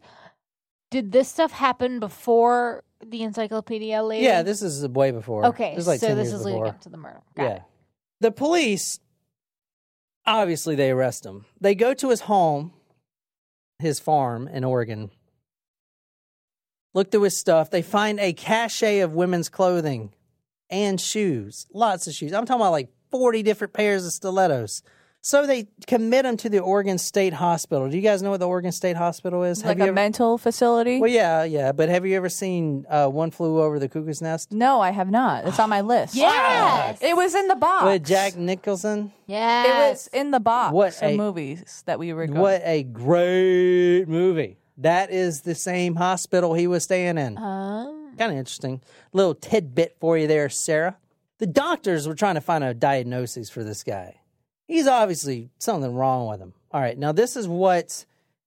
Did this stuff happen before the encyclopedia lady? Yeah, this is way before. Okay, this like so this is leading up to the murder. Got yeah. it. The police, obviously, they arrest him. They go to his home, his farm in Oregon, look through his stuff. They find a cache of women's clothing and shoes, lots of shoes. I'm talking about like 40 different pairs of stilettos. So they commit him to the Oregon State Hospital. Do you guys know what the Oregon State Hospital is? like you a ever- mental facility. Well, yeah, yeah. But have you ever seen uh, One Flew Over the Cuckoo's Nest? no, I have not. It's on my list. Yes. It was in the box. With Jack Nicholson? Yeah. It was in the box What of a- movies that we were going. What a great movie. That is the same hospital he was staying in. Um, kind of interesting. Little tidbit for you there, Sarah. The doctors were trying to find a diagnosis for this guy. He's obviously something wrong with him. All right, now this is what,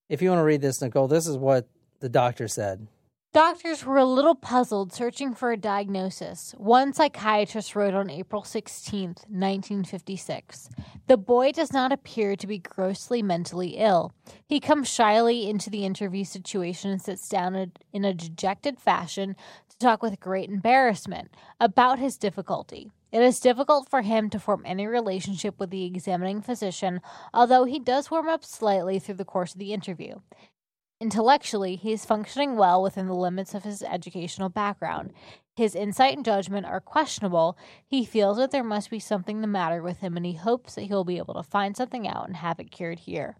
if you want to read this, Nicole, this is what the doctor said. Doctors were a little puzzled searching for a diagnosis. One psychiatrist wrote on April 16th, 1956 The boy does not appear to be grossly mentally ill. He comes shyly into the interview situation and sits down in a dejected fashion to talk with great embarrassment about his difficulty. It is difficult for him to form any relationship with the examining physician, although he does warm up slightly through the course of the interview. Intellectually, he is functioning well within the limits of his educational background. His insight and judgment are questionable. He feels that there must be something the matter with him, and he hopes that he will be able to find something out and have it cured here.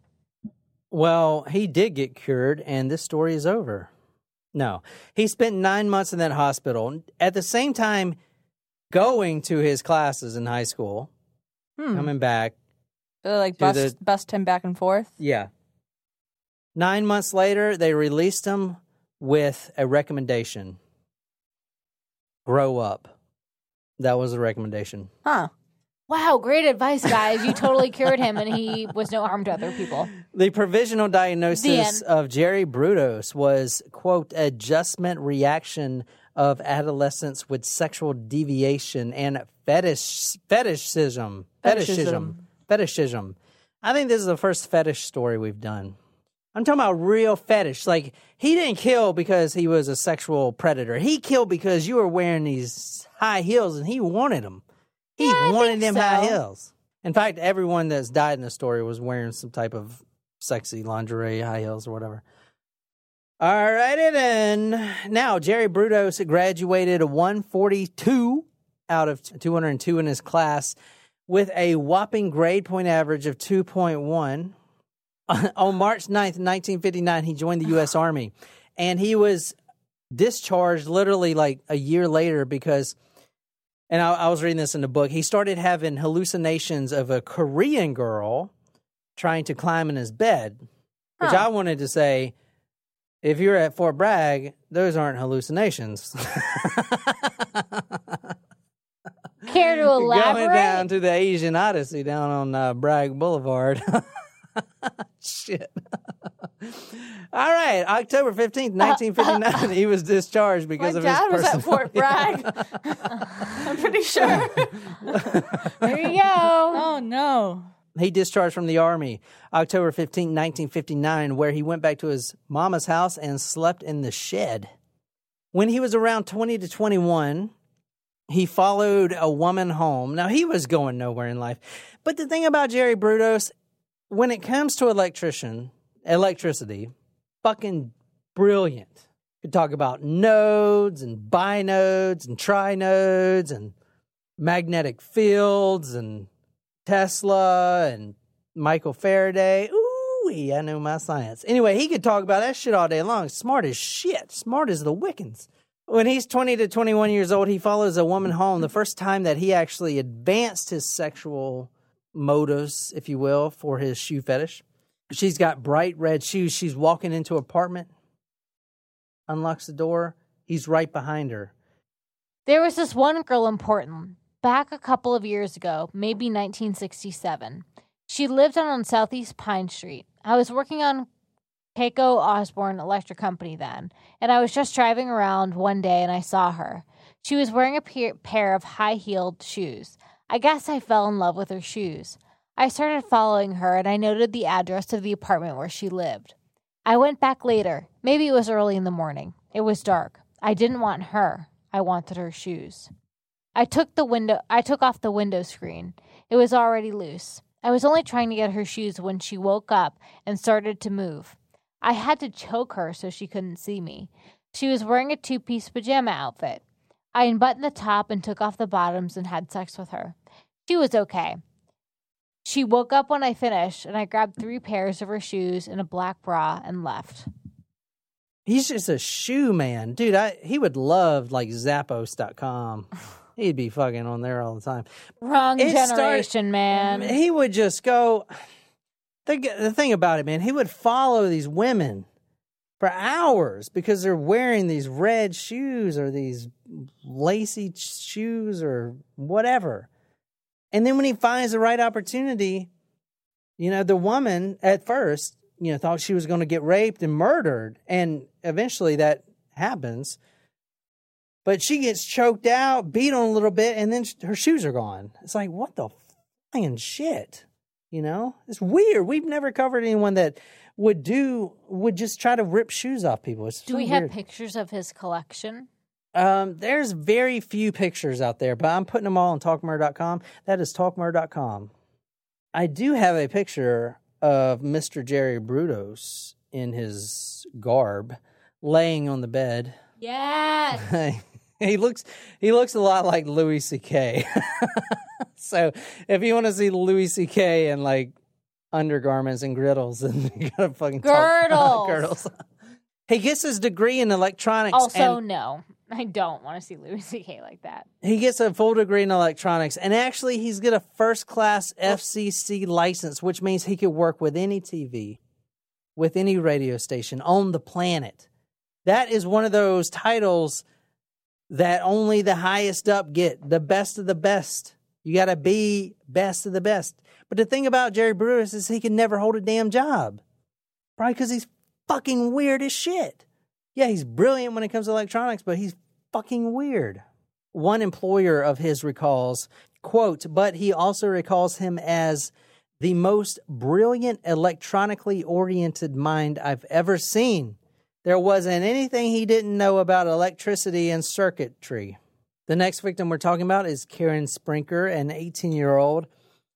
Well, he did get cured, and this story is over. No, he spent nine months in that hospital. At the same time, going to his classes in high school, Hmm. coming back. They, like To bust, the- bust him back and forth. Yeah. Nine months later, they released him with a recommendation grow up. That was the recommendation. Huh. Wow, great advice, guys. You totally cured him, and he was no harm to other people. The provisional diagnosis end. of Jerry Brudos was, quote, adjustment reaction of adolescence with sexual deviation and fetish fetishism. Fetishism. Fetishism. I think this is the first fetish story we've done. I'm talking about real fetish. Like he didn't kill because he was a sexual predator. He killed because you were wearing these high heels and he wanted them. He Yeah, wanted them high heels. In fact, everyone that's died in the story was wearing some type of sexy lingerie, high heels, or whatever. All righty then. Now, Jerry Brudos graduated a 142 out of 202 in his class with a whopping grade point average of 2.1. On March 9th, 1959, he joined the U.S. Army and he was discharged literally like a year later because, and I, I was reading this in the book, he started having hallucinations of a Korean girl trying to climb in his bed, which Huh. I wanted to say, if you're at Fort Bragg, those aren't hallucinations. Care to elaborate? Going down to the Asian Odyssey down on uh, Bragg Boulevard. Shit. All right, October 15th, 1959, he was discharged My because of dad his was at Fort. Bragg. I'm pretty sure. there you go. oh no. He discharged from the Army October 15, 1959, where he went back to his mama's house and slept in the shed. When he was around 20 to 21, he followed a woman home. Now, he was going nowhere in life. But the thing about Jerry Brudos, when it comes to electrician, electricity, fucking brilliant. Could talk about nodes and binodes and trinodes and magnetic fields and Tesla and Michael Faraday. Ooh, I know my science. Anyway, he could talk about that shit all day long. Smart as shit. Smart as the Wiccans. When he's 20 to 21 years old, he follows a woman home. The first time that he actually advanced his sexual motives, if you will, for his shoe fetish. She's got bright red shoes. She's walking into apartment, unlocks the door. He's right behind her. There was this one girl in Portland back a couple of years ago, maybe 1967. She lived on, on Southeast Pine Street. I was working on Keiko Osborne Electric Company then, and I was just driving around one day and I saw her. She was wearing a pair of high heeled shoes. I guess I fell in love with her shoes. I started following her and I noted the address of the apartment where she lived. I went back later. Maybe it was early in the morning. It was dark. I didn't want her. I wanted her shoes. I took the window I took off the window screen. It was already loose. I was only trying to get her shoes when she woke up and started to move. I had to choke her so she couldn't see me. She was wearing a two-piece pajama outfit. I unbuttoned the top and took off the bottoms and had sex with her. She was okay. She woke up when I finished, and I grabbed three pairs of her shoes and a black bra and left. He's just a shoe man. Dude, I he would love like Zappos.com. He'd be fucking on there all the time. Wrong It started- generation, man. He would just go. The, the thing about it, man, he would follow these women for hours because they're wearing these red shoes or these lacy shoes or whatever. And then when he finds the right opportunity, you know, the woman at first, you know, thought she was going to get raped and murdered. And eventually that happens. But she gets choked out, beat on a little bit, and then her shoes are gone. It's like, what the flying shit? You know, it's weird. We've never covered anyone that would do would just try to rip shoes off people. It's Do so we weird. have pictures of his collection? Um, there's very few pictures out there, but I'm putting them all on talkmurder.com. That is talkmurder.com. I do have a picture of Mr. Jerry Brudos in his garb laying on the bed. Yes. he looks he looks a lot like Louis C.K. so if you want to see Louis C.K. in like undergarments and griddles, and you gotta fucking talk- Girdles. girdles. He gets his degree in electronics. also, and- no, I don't want to see Louis C.K. like that. He gets a full degree in electronics, and actually, he's got a first class FCC license, which means he could work with any TV, with any radio station on the planet. That is one of those titles that only the highest up get, the best of the best. You got to be best of the best. But the thing about Jerry Brudos is he can never hold a damn job, probably because he's fucking weird as shit. Yeah, he's brilliant when it comes to electronics, but he's fucking weird. One employer of his recalls, quote, but he also recalls him as the most brilliant electronically oriented mind I've ever seen. There wasn't anything he didn't know about electricity and circuitry. The next victim we're talking about is Karen Sprinker, an 18 year old.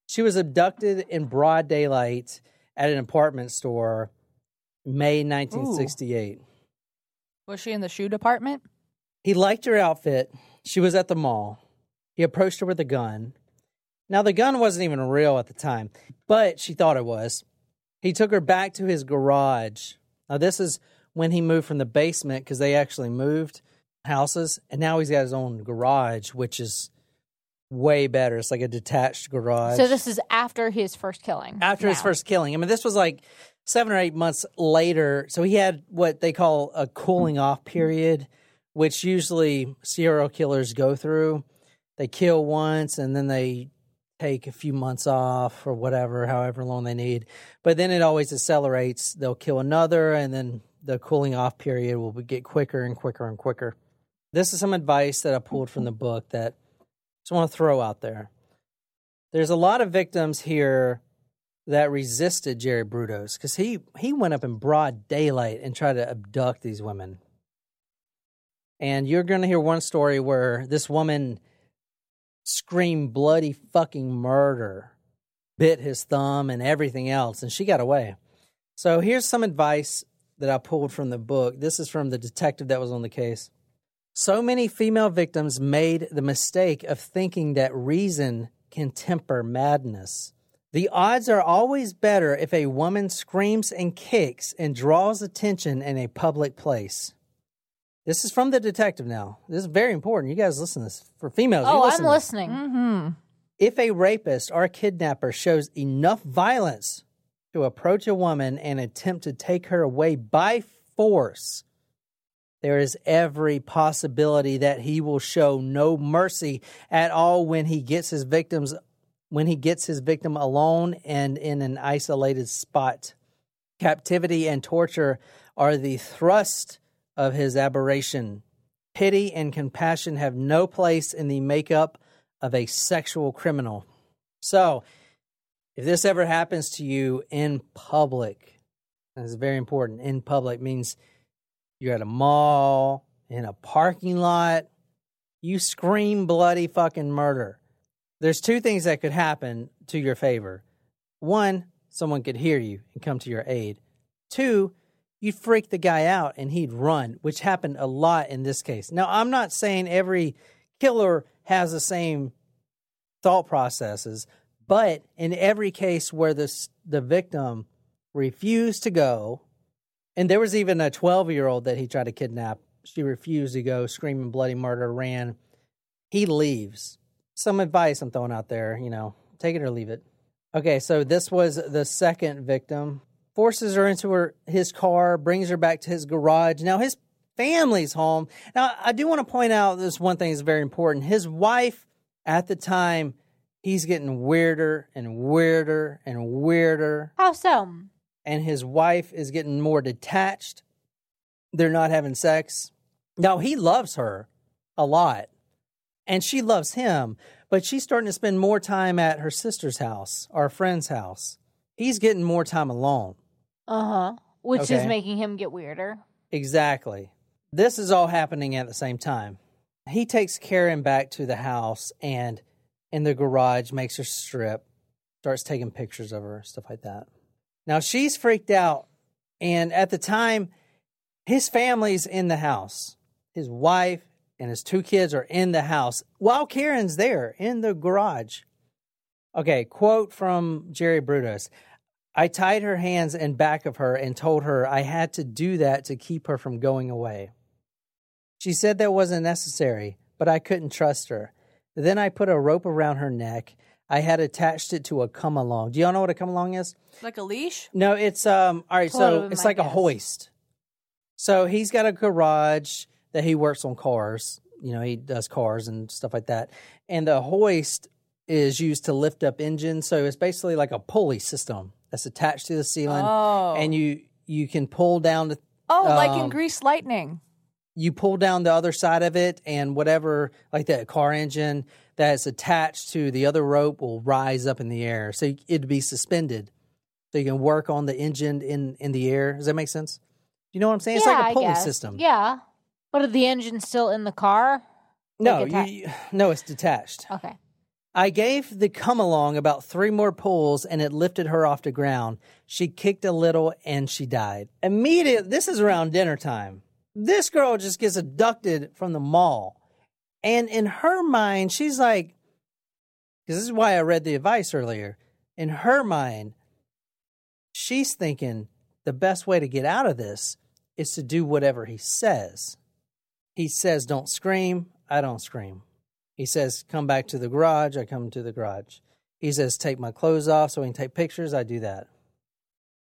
She was abducted in broad daylight at an apartment store May 1968. Was she in the shoe department? He liked her outfit. She was at the mall. He approached her with a gun. Now, the gun wasn't even real at the time, but she thought it was. He took her back to his garage. Now, this is when he moved from the basement because they actually moved houses, and now he's got his own garage, which is way better. It's like a detached garage. So this is after his first killing. after his first killing. I mean, this was like seven or eight months later. So he had what they call a cooling off period, which usually serial killers go through. They kill once and then they take a few months off or whatever, however long they need. But then it always accelerates. They'll kill another and then the cooling off period will get quicker and quicker and quicker. This is some advice that I pulled from the book that just want to throw out there. There's a lot of victims here that resisted Jerry Brudos because he he went up in broad daylight and tried to abduct these women. And you're going to hear one story where this woman screamed bloody fucking murder, bit his thumb and everything else, and she got away. So here's some advice that I pulled from the book. This is from the detective that was on the case. So many female victims made the mistake of thinking that reason can temper madness. The odds are always better if a woman screams and kicks and draws attention in a public place. This is from the detective now. This is very important. You guys listen to this. For females, you Oh, listen I'm listening. Mm-hmm. If a rapist or a kidnapper shows enough violence to approach a woman and attempt to take her away by force, there is every possibility that he will show no mercy at all when he gets his victims when he gets his victim alone and in an isolated spot. Captivity and torture are the thrust of his aberration. Pity and compassion have no place in the makeup of a sexual criminal. So, if this ever happens to you in public, it's very important, in public means you're at a mall, in a parking lot, you scream bloody fucking murder. There's two things that could happen to your favor. One, someone could hear you and come to your aid. Two, you'd freak the guy out and he'd run, which happened a lot in this case. Now, I'm not saying every killer has the same thought processes, but in every case where this, the victim refused to go, and there was even a 12 year old that he tried to kidnap, she refused to go, screaming bloody murder, ran. He leaves. Some advice I'm throwing out there, you know, take it or leave it. Okay, so this was the second victim. Forces her into her his car, brings her back to his garage. Now his family's home. Now I do want to point out this one thing is very important. His wife at the time, he's getting weirder and weirder and weirder, How so? And his wife is getting more detached. They're not having sex. Now he loves her a lot, and she loves him, but she's starting to spend more time at her sister's house, our friend's house. He's getting more time alone. Uh huh. Which is making him get weirder. Exactly. This is all happening at the same time. He takes Karen back to the house and in the garage makes her strip, starts taking pictures of her, stuff like that. Now she's freaked out. And at the time, his family's in the house. His wife and his two kids are in the house while Karen's there in the garage. Okay, quote from Jerry Brudos. I tied her hands and back of her and told her I had to do that to keep her from going away. She said that wasn't necessary, but I couldn't trust her. Then I put a rope around her neck. I had attached it to a come along. Do y'all know what a come along is? Like a leash? No, it's um all right, Pull so it's like a hoist. So he's got a garage that he works on cars. You know, he does cars and stuff like that. And the hoist is used to lift up engines. So it's basically like a pulley system that's attached to the ceiling. Oh. And you you can pull down the Oh, like in um, Grease Lightning. you pull down the other side of it and whatever like that car engine that's attached to the other rope will rise up in the air so it'd be suspended so you can work on the engine in in the air does that make sense you know what i'm saying it's yeah, like I a pulley system Yeah. But are the engine still in the car? no like atta- you- no it's detached Okay. I gave the come along about three more pulls and it lifted her off the ground. She kicked a little and she died. Immediately, this is around dinner time. This girl just gets abducted from the mall. And in her mind, she's like, because this is why I read the advice earlier. In her mind, she's thinking the best way to get out of this is to do whatever he says. He says, don't scream, I don't scream. He says, come back to the garage, I come to the garage. He says, take my clothes off so we can take pictures, I do that.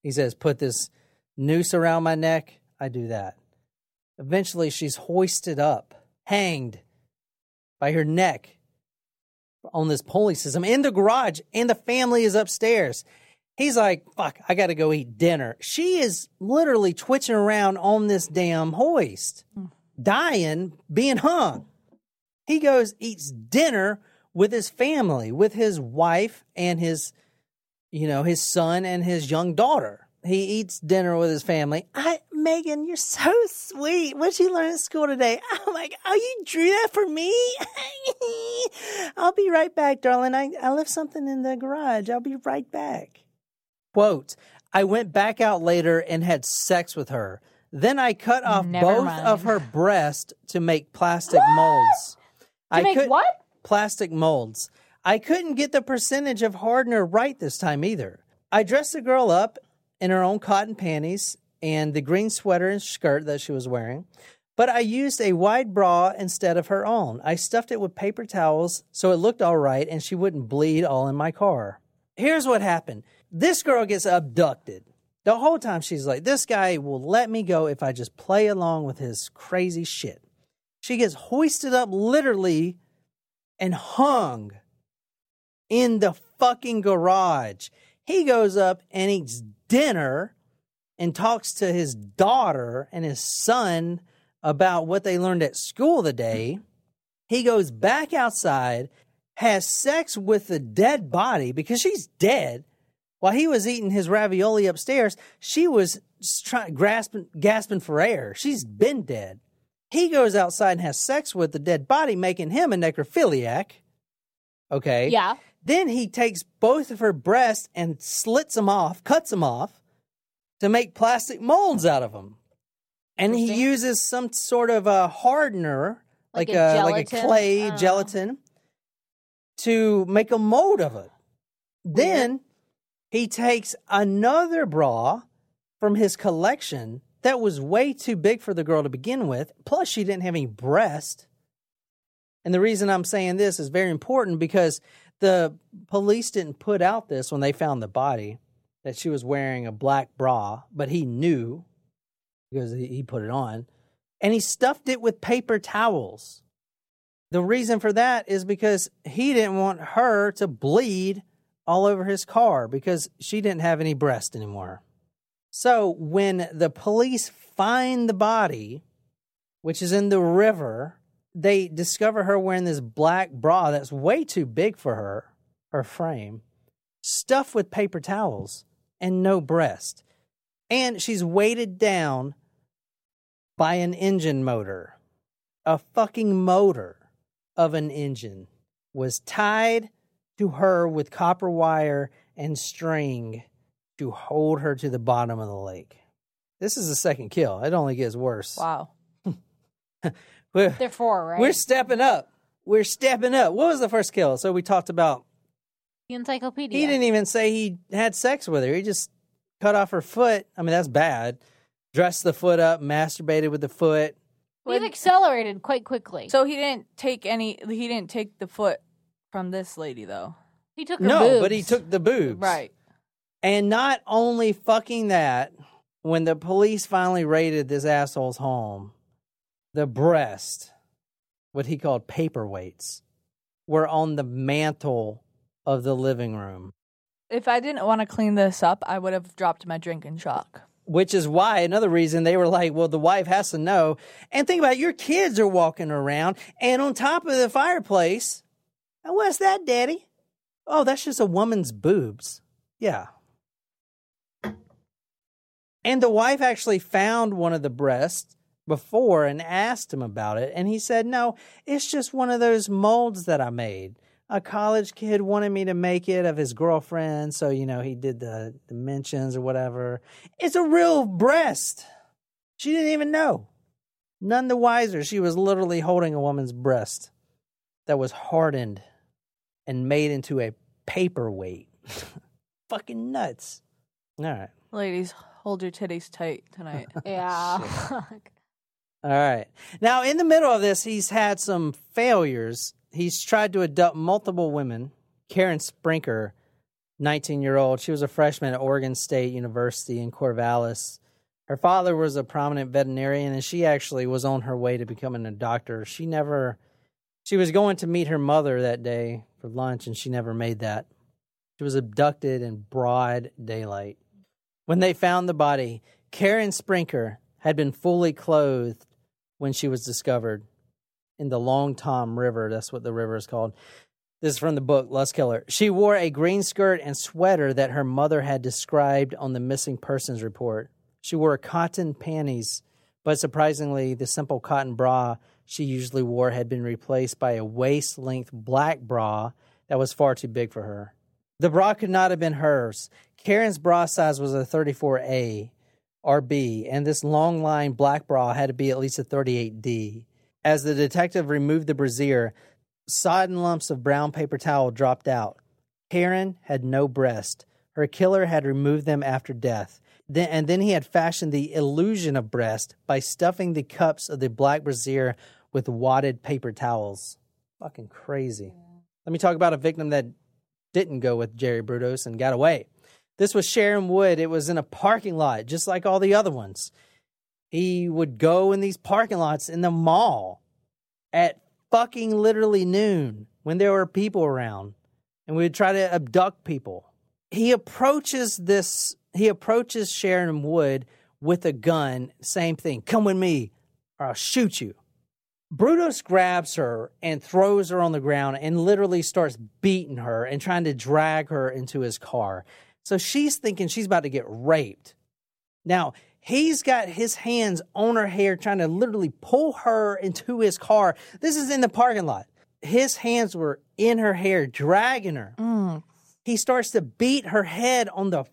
He says, put this noose around my neck, I do that. Eventually, she's hoisted up, hanged by her neck on this pulley system in the garage, and the family is upstairs. He's like, fuck, I got to go eat dinner. She is literally twitching around on this damn hoist, hmm. dying, being hung. He goes, eats dinner with his family, with his wife and his, you know, his son and his young daughter. He eats dinner with his family. I, Megan, you're so sweet. What'd you learn at school today? Oh my God. Oh, you drew that for me? I'll be right back, darling. I, I left something in the garage. I'll be right back. Quote, I went back out later and had sex with her. Then I cut off Never both mind. of her breasts to make plastic molds. To make could- what? Plastic molds. I couldn't get the percentage of hardener right this time either. I dressed the girl up in her own cotton panties and the green sweater and skirt that she was wearing, but I used a wide bra instead of her own. I stuffed it with paper towels so it looked all right and she wouldn't bleed all in my car. Here's what happened this girl gets abducted. The whole time she's like, this guy will let me go if I just play along with his crazy shit. She gets hoisted up literally and hung in the fucking garage. He goes up and eats dinner and talks to his daughter and his son about what they learned at school the day. He goes back outside, has sex with the dead body because she's dead. While he was eating his ravioli upstairs, she was grasping, gasping for air. She's been dead. He goes outside and has sex with the dead body, making him a necrophiliac. Okay. Yeah. Then he takes both of her breasts and slits them off, cuts them off to make plastic molds out of them. And he uses some sort of a hardener, like, Like a a, like a clay Oh. gelatin, to make a mold of it. Then he takes another bra from his collection that was way too big for the girl to begin with. Plus, she didn't have any breast. And the reason I'm saying this is very important because the police didn't put out this when they found the body that she was wearing a black bra, but he knew because he put it on and he stuffed it with paper towels. The reason for that is because he didn't want her to bleed all over his car because she didn't have any breast anymore. So when the police find the body, which is in the river, they discover her wearing this black bra that's way too big for her, her frame, stuffed with paper towels and no breast. And she's weighted down by an engine motor. A fucking motor of an engine was tied to her with copper wire and string to hold her to the bottom of the lake. This is the second kill. It only gets worse. Wow. We're, They're four, right? we're stepping up. We're stepping up. What was the first kill? So we talked about the encyclopedia. he didn't even say he had sex with her. He just cut off her foot. I mean, that's bad. Dressed the foot up, masturbated with the foot. We've accelerated quite quickly. So he didn't take any. He didn't take the foot from this lady though. he took her No, but he took the boobs. Right. And not only fucking that, when the police finally raided this asshole's home, the breast, what he called paperweights, were on the mantle of the living room. If I didn't want to clean this up, I would have dropped my drink in shock. Which is why another reason they were like, well, the wife has to know. And think about it, your kids are walking around, and on top of the fireplace, oh, what's that, Daddy? Oh, that's just a woman's boobs. Yeah. And the wife actually found one of the breasts before and asked him about it. And he said, No, it's just one of those molds that I made. A college kid wanted me to make it of his girlfriend. So, you know, he did the dimensions or whatever. It's a real breast. She didn't even know. None the wiser. She was literally holding a woman's breast that was hardened and made into a paperweight. Fucking nuts. All right. Ladies, hold your titties tight tonight. Yeah. All right. Now, in the middle of this, he's had some failures. He's tried to adopt multiple women. Karen Sprinker, 19 year old, she was a freshman at Oregon State University in Corvallis. Her father was a prominent veterinarian, and she actually was on her way to becoming a doctor. She never, she was going to meet her mother that day for lunch, and she never made that. She was abducted in broad daylight. When they found the body, Karen Sprinker had been fully clothed when she was discovered in the Long Tom River. That's what the river is called. This is from the book Lust Killer. She wore a green skirt and sweater that her mother had described on the missing persons report. She wore cotton panties, but surprisingly, the simple cotton bra she usually wore had been replaced by a waist length black bra that was far too big for her. The bra could not have been hers. Karen's bra size was a 34A or B, and this long line black bra had to be at least a 38D. As the detective removed the brassiere, sodden lumps of brown paper towel dropped out. Karen had no breast. Her killer had removed them after death. Then, and then he had fashioned the illusion of breast by stuffing the cups of the black brassiere with wadded paper towels. Fucking crazy. Let me talk about a victim that didn't go with Jerry Brudos and got away. This was Sharon Wood. It was in a parking lot, just like all the other ones. He would go in these parking lots in the mall at fucking literally noon when there were people around and we would try to abduct people. He approaches this, he approaches Sharon Wood with a gun, same thing, come with me or I'll shoot you. Brudos grabs her and throws her on the ground and literally starts beating her and trying to drag her into his car. So she's thinking she's about to get raped. Now, he's got his hands on her hair, trying to literally pull her into his car. This is in the parking lot. His hands were in her hair, dragging her. Mm. He starts to beat her head on the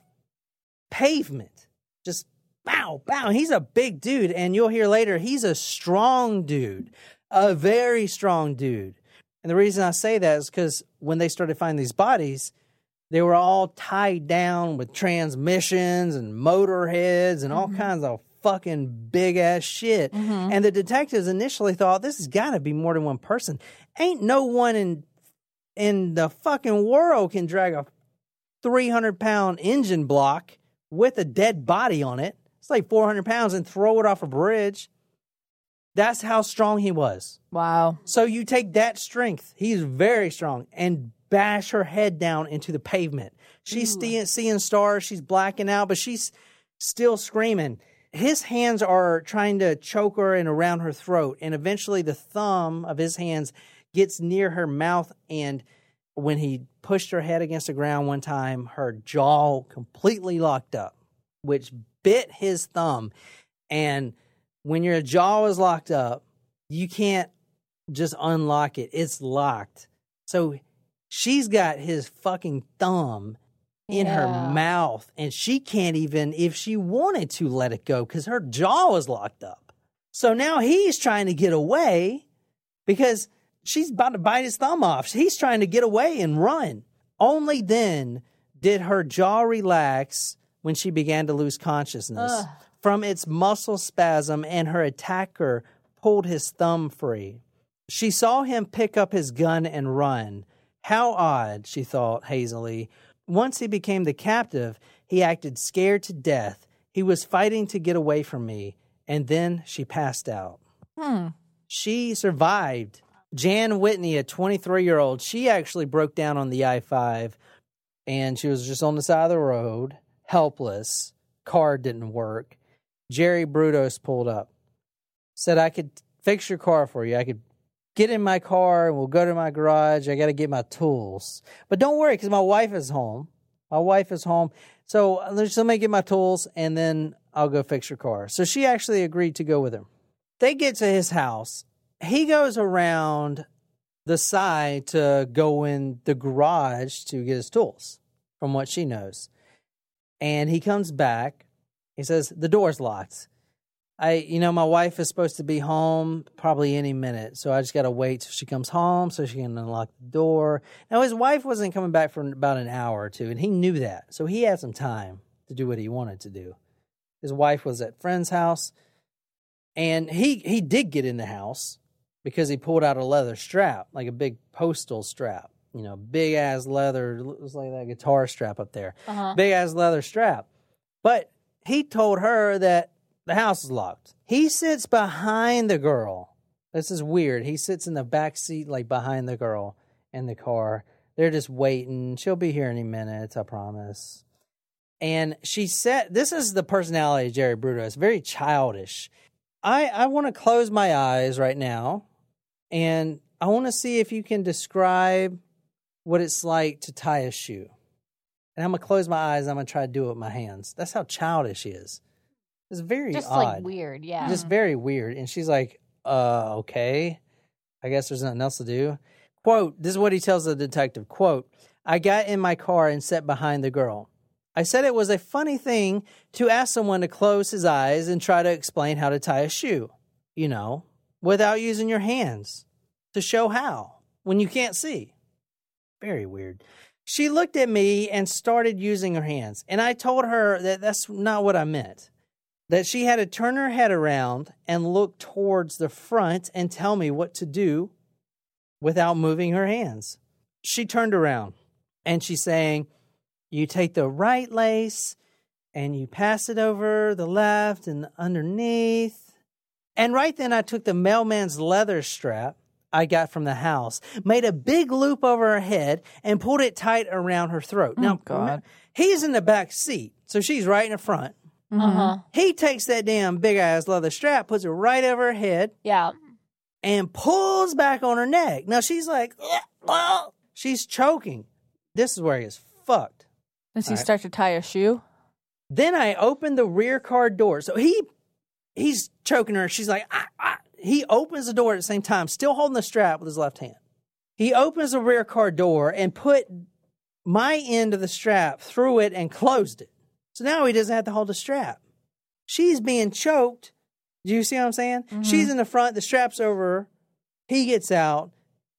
pavement. Just bow, bow. He's a big dude, and you'll hear later, he's a strong dude, a very strong dude. And the reason I say that is because when they started finding these bodies, they were all tied down with transmissions and motor heads and all mm-hmm. kinds of fucking big ass shit. Mm-hmm. And the detectives initially thought this has got to be more than one person. Ain't no one in in the fucking world can drag a 300 pound engine block with a dead body on it. It's like 400 pounds and throw it off a bridge. That's how strong he was. Wow. So you take that strength, he's very strong, and bash her head down into the pavement. She's mm. seeing, seeing stars, she's blacking out, but she's still screaming. His hands are trying to choke her and around her throat, and eventually the thumb of his hands gets near her mouth. And when he pushed her head against the ground one time, her jaw completely locked up, which bit his thumb. And when your jaw is locked up, you can't just unlock it. It's locked. So she's got his fucking thumb in her mouth and she can't even if she wanted to let it go because her jaw is locked up. So now he's trying to get away because she's about to bite his thumb off. He's trying to get away and run. Only then did her jaw relax when she began to lose consciousness from its muscle spasm and her attacker pulled his thumb free. She saw him pick up his gun and run. How odd, she thought hazily. Once he became the captive, he acted scared to death. He was fighting to get away from me, and then she passed out. Hmm. She survived. Jan Whitney, a 23 year old, she actually broke down on the I 5 and she was just on the side of the road, helpless. Car didn't work. Jerry Brudos pulled up, said, I could fix your car for you. I could get in my car and we'll go to my garage. I got to get my tools. But don't worry because my wife is home. My wife is home. So uh, let's- let me get my tools and then I'll go fix your car. So she actually agreed to go with him. They get to his house. He goes around the side to go in the garage to get his tools, from what she knows. And he comes back. He says, The door's locked. I, you know, my wife is supposed to be home probably any minute, so I just got to wait till she comes home so she can unlock the door. Now, his wife wasn't coming back for about an hour or two, and he knew that, so he had some time to do what he wanted to do. His wife was at friend's house, and he he did get in the house because he pulled out a leather strap, like a big postal strap. You know, big ass leather, It looks like that guitar strap up there. Uh-huh. Big ass leather strap. But he told her that the house is locked. He sits behind the girl. This is weird. He sits in the back seat, like behind the girl in the car. They're just waiting. She'll be here any minute, I promise. And she said, This is the personality of Jerry Bruto. It's very childish. I, I want to close my eyes right now and I want to see if you can describe what it's like to tie a shoe. And I'm going to close my eyes. I'm going to try to do it with my hands. That's how childish he is. It's very Just odd like weird, yeah. just very weird. And she's like, uh, okay. I guess there's nothing else to do. Quote, this is what he tells the detective. Quote, I got in my car and sat behind the girl. I said it was a funny thing to ask someone to close his eyes and try to explain how to tie a shoe, you know, without using your hands to show how when you can't see. Very weird. She looked at me and started using her hands, and I told her that that's not what I meant that she had to turn her head around and look towards the front and tell me what to do without moving her hands. She turned around and she's saying, You take the right lace and you pass it over the left and underneath. And right then, I took the mailman's leather strap I got from the house, made a big loop over her head, and pulled it tight around her throat. Oh, now, God. he's in the back seat, so she's right in the front. Uh-huh. He takes that damn big ass leather strap, puts it right over her head, Yeah. and pulls back on her neck. Now she's like, "Ugh." she's choking. This is where he is fucked. Does he start to tie a shoe? Then I open the rear car door. So he he's choking her. She's like, ah, ah. he opens the door at the same time, still holding the strap with his left hand. He opens the rear car door and put my end of the strap through it and closed it. So now he doesn't have to hold the strap. She's being choked. Do you see what I'm saying? Mm-hmm. She's in the front, the strap's over her. He gets out.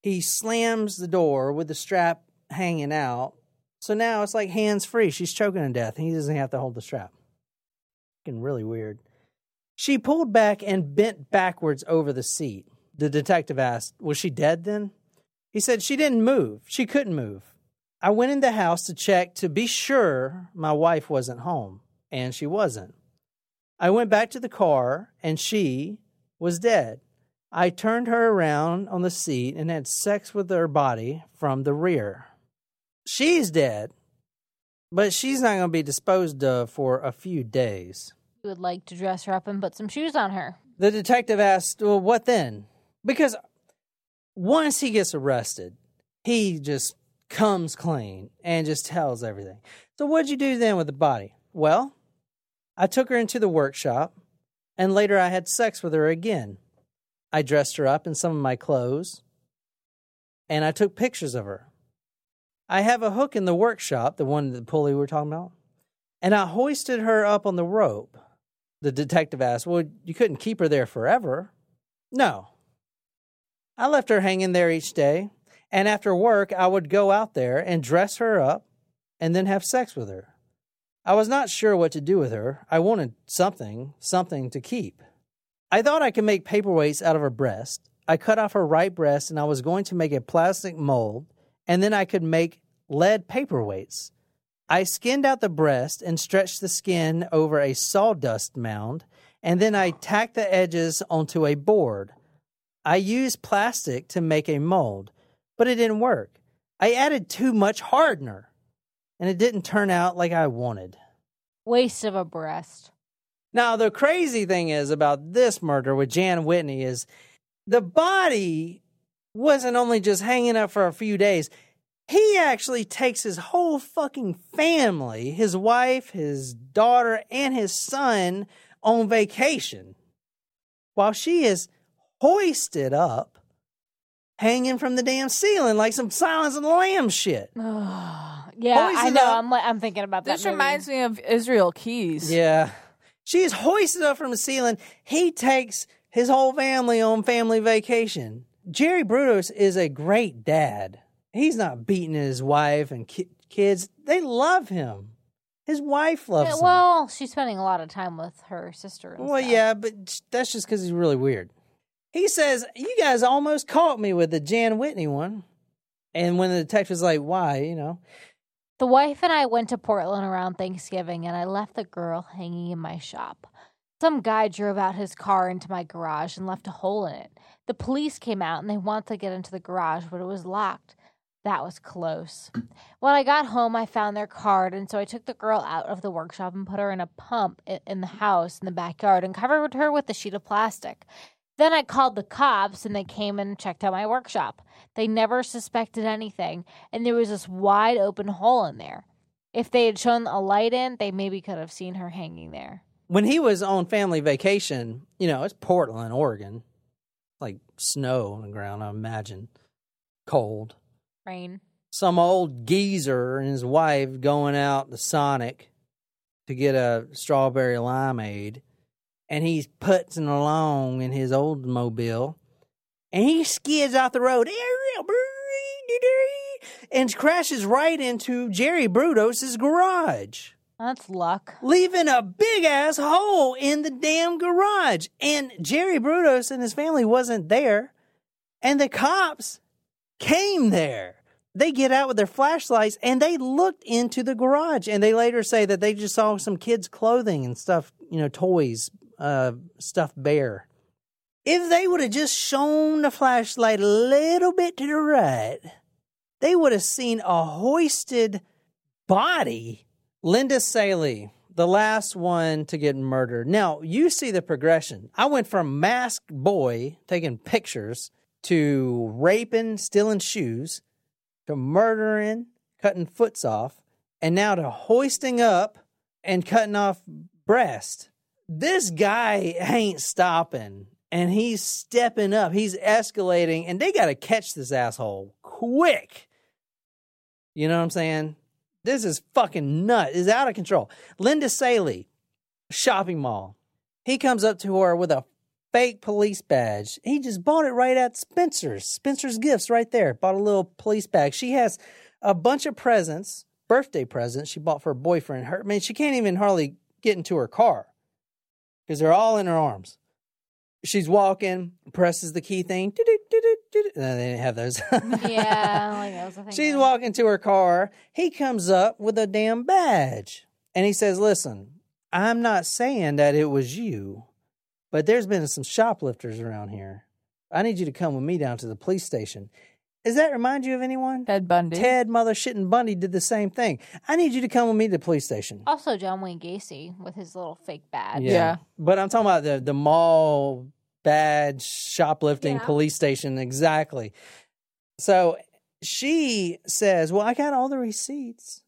He slams the door with the strap hanging out. So now it's like hands free. She's choking to death. He doesn't have to hold the strap. Fucking really weird. She pulled back and bent backwards over the seat. The detective asked, Was she dead then? He said she didn't move. She couldn't move. I went in the house to check to be sure my wife wasn't home, and she wasn't. I went back to the car, and she was dead. I turned her around on the seat and had sex with her body from the rear. She's dead, but she's not going to be disposed of for a few days. You would like to dress her up and put some shoes on her. The detective asked, Well, what then? Because once he gets arrested, he just comes clean and just tells everything. So, what'd you do then with the body? Well, I took her into the workshop, and later I had sex with her again. I dressed her up in some of my clothes, and I took pictures of her. I have a hook in the workshop, the one, the pulley we were talking about, and I hoisted her up on the rope. The detective asked, Well, you couldn't keep her there forever. No. I left her hanging there each day, and after work, I would go out there and dress her up and then have sex with her. I was not sure what to do with her. I wanted something, something to keep. I thought I could make paperweights out of her breast. I cut off her right breast and I was going to make a plastic mold, and then I could make lead paperweights. I skinned out the breast and stretched the skin over a sawdust mound, and then I tacked the edges onto a board. I used plastic to make a mold, but it didn't work. I added too much hardener, and it didn't turn out like I wanted. Waste of a breast. Now, the crazy thing is about this murder with Jan Whitney is the body wasn't only just hanging up for a few days. He actually takes his whole fucking family, his wife, his daughter, and his son on vacation while she is hoisted up, hanging from the damn ceiling like some Silence of the Lambs shit. Yeah, I know. up. I'm li- I'm thinking about that. This reminds me of Israel Keyes. Yeah. She is hoisted up from the ceiling. He takes his whole family on family vacation. Jerry Brudos is a great dad. He's not beating his wife and ki- kids. They love him. His wife loves Yeah, him. well, she's spending a lot of time with her sister. And Well, stuff. yeah, but that's just because he's really weird. He says, You guys almost caught me with the Jan Whitney one. And when the detective's like, Why? You know, The wife and I went to Portland around Thanksgiving, and I left the girl hanging in my shop. Some guy drove out his car into my garage and left a hole in it. The police came out and they wanted to get into the garage, but it was locked. That was close. When I got home, I found their card, and so I took the girl out of the workshop and put her in a pump in the house in the backyard and covered her with a sheet of plastic. Then I called the cops, and they came and checked out my workshop. They never suspected anything, and there was this wide open hole in there. If they had shown a light in, they maybe could have seen her hanging there. when he was on family vacation, you know, it's Portland, Oregon, like snow on the ground, I imagine, cold. Rain. Some old geezer and his wife going out to Sonic to get a strawberry limeade, and he's putzing along in his old mobile, and he skids off the road and crashes right into Jerry Brudos' garage That's luck. leaving a big ass hole in the damn garage. And Jerry Brudos and his family wasn't there. And the cops came there. They get out with their flashlights and they looked into the garage. And they later say that they just saw some kids' clothing and stuff, you know, toys, uh, stuffed bear. If they would have just shown the flashlight a little bit to the right, they would have seen a hoisted body Linda Salee, the last one to get murdered. Now, you see the progression. I went from masked boy taking pictures to raping, stealing shoes, to murdering, cutting foots off, and now to hoisting up and cutting off breast. This guy ain't stopping and he's stepping up. He's escalating and they got to catch this asshole quick. You know what I'm saying? This is fucking nut. Is out of control. Linda Salee, shopping mall. He comes up to her with a fake police badge. He just bought it right at Spencer's. Spencer's Gifts right there. Bought a little police bag. She has a bunch of presents, birthday presents she bought for her boyfriend. Her, I mean, she can't even hardly get into her car because they're all in her arms. She's walking, presses the key thing. No, they didn't have those. Yeah, like that was the thing. She's walking to her car. He comes up with a damn badge. And he says, Listen, I'm not saying that it was you, but there's been some shoplifters around here. I need you to come with me down to the police station. Does that remind you of anyone? Ted Bundy. Ted Mother Shit and Bundy did the same thing. I need you to come with me to the police station. Also, John Wayne Gacy with his little fake badge. Yeah. But I'm talking about the the mall badge shoplifting Yeah. police station exactly. So she says, "Well, I got all the receipts."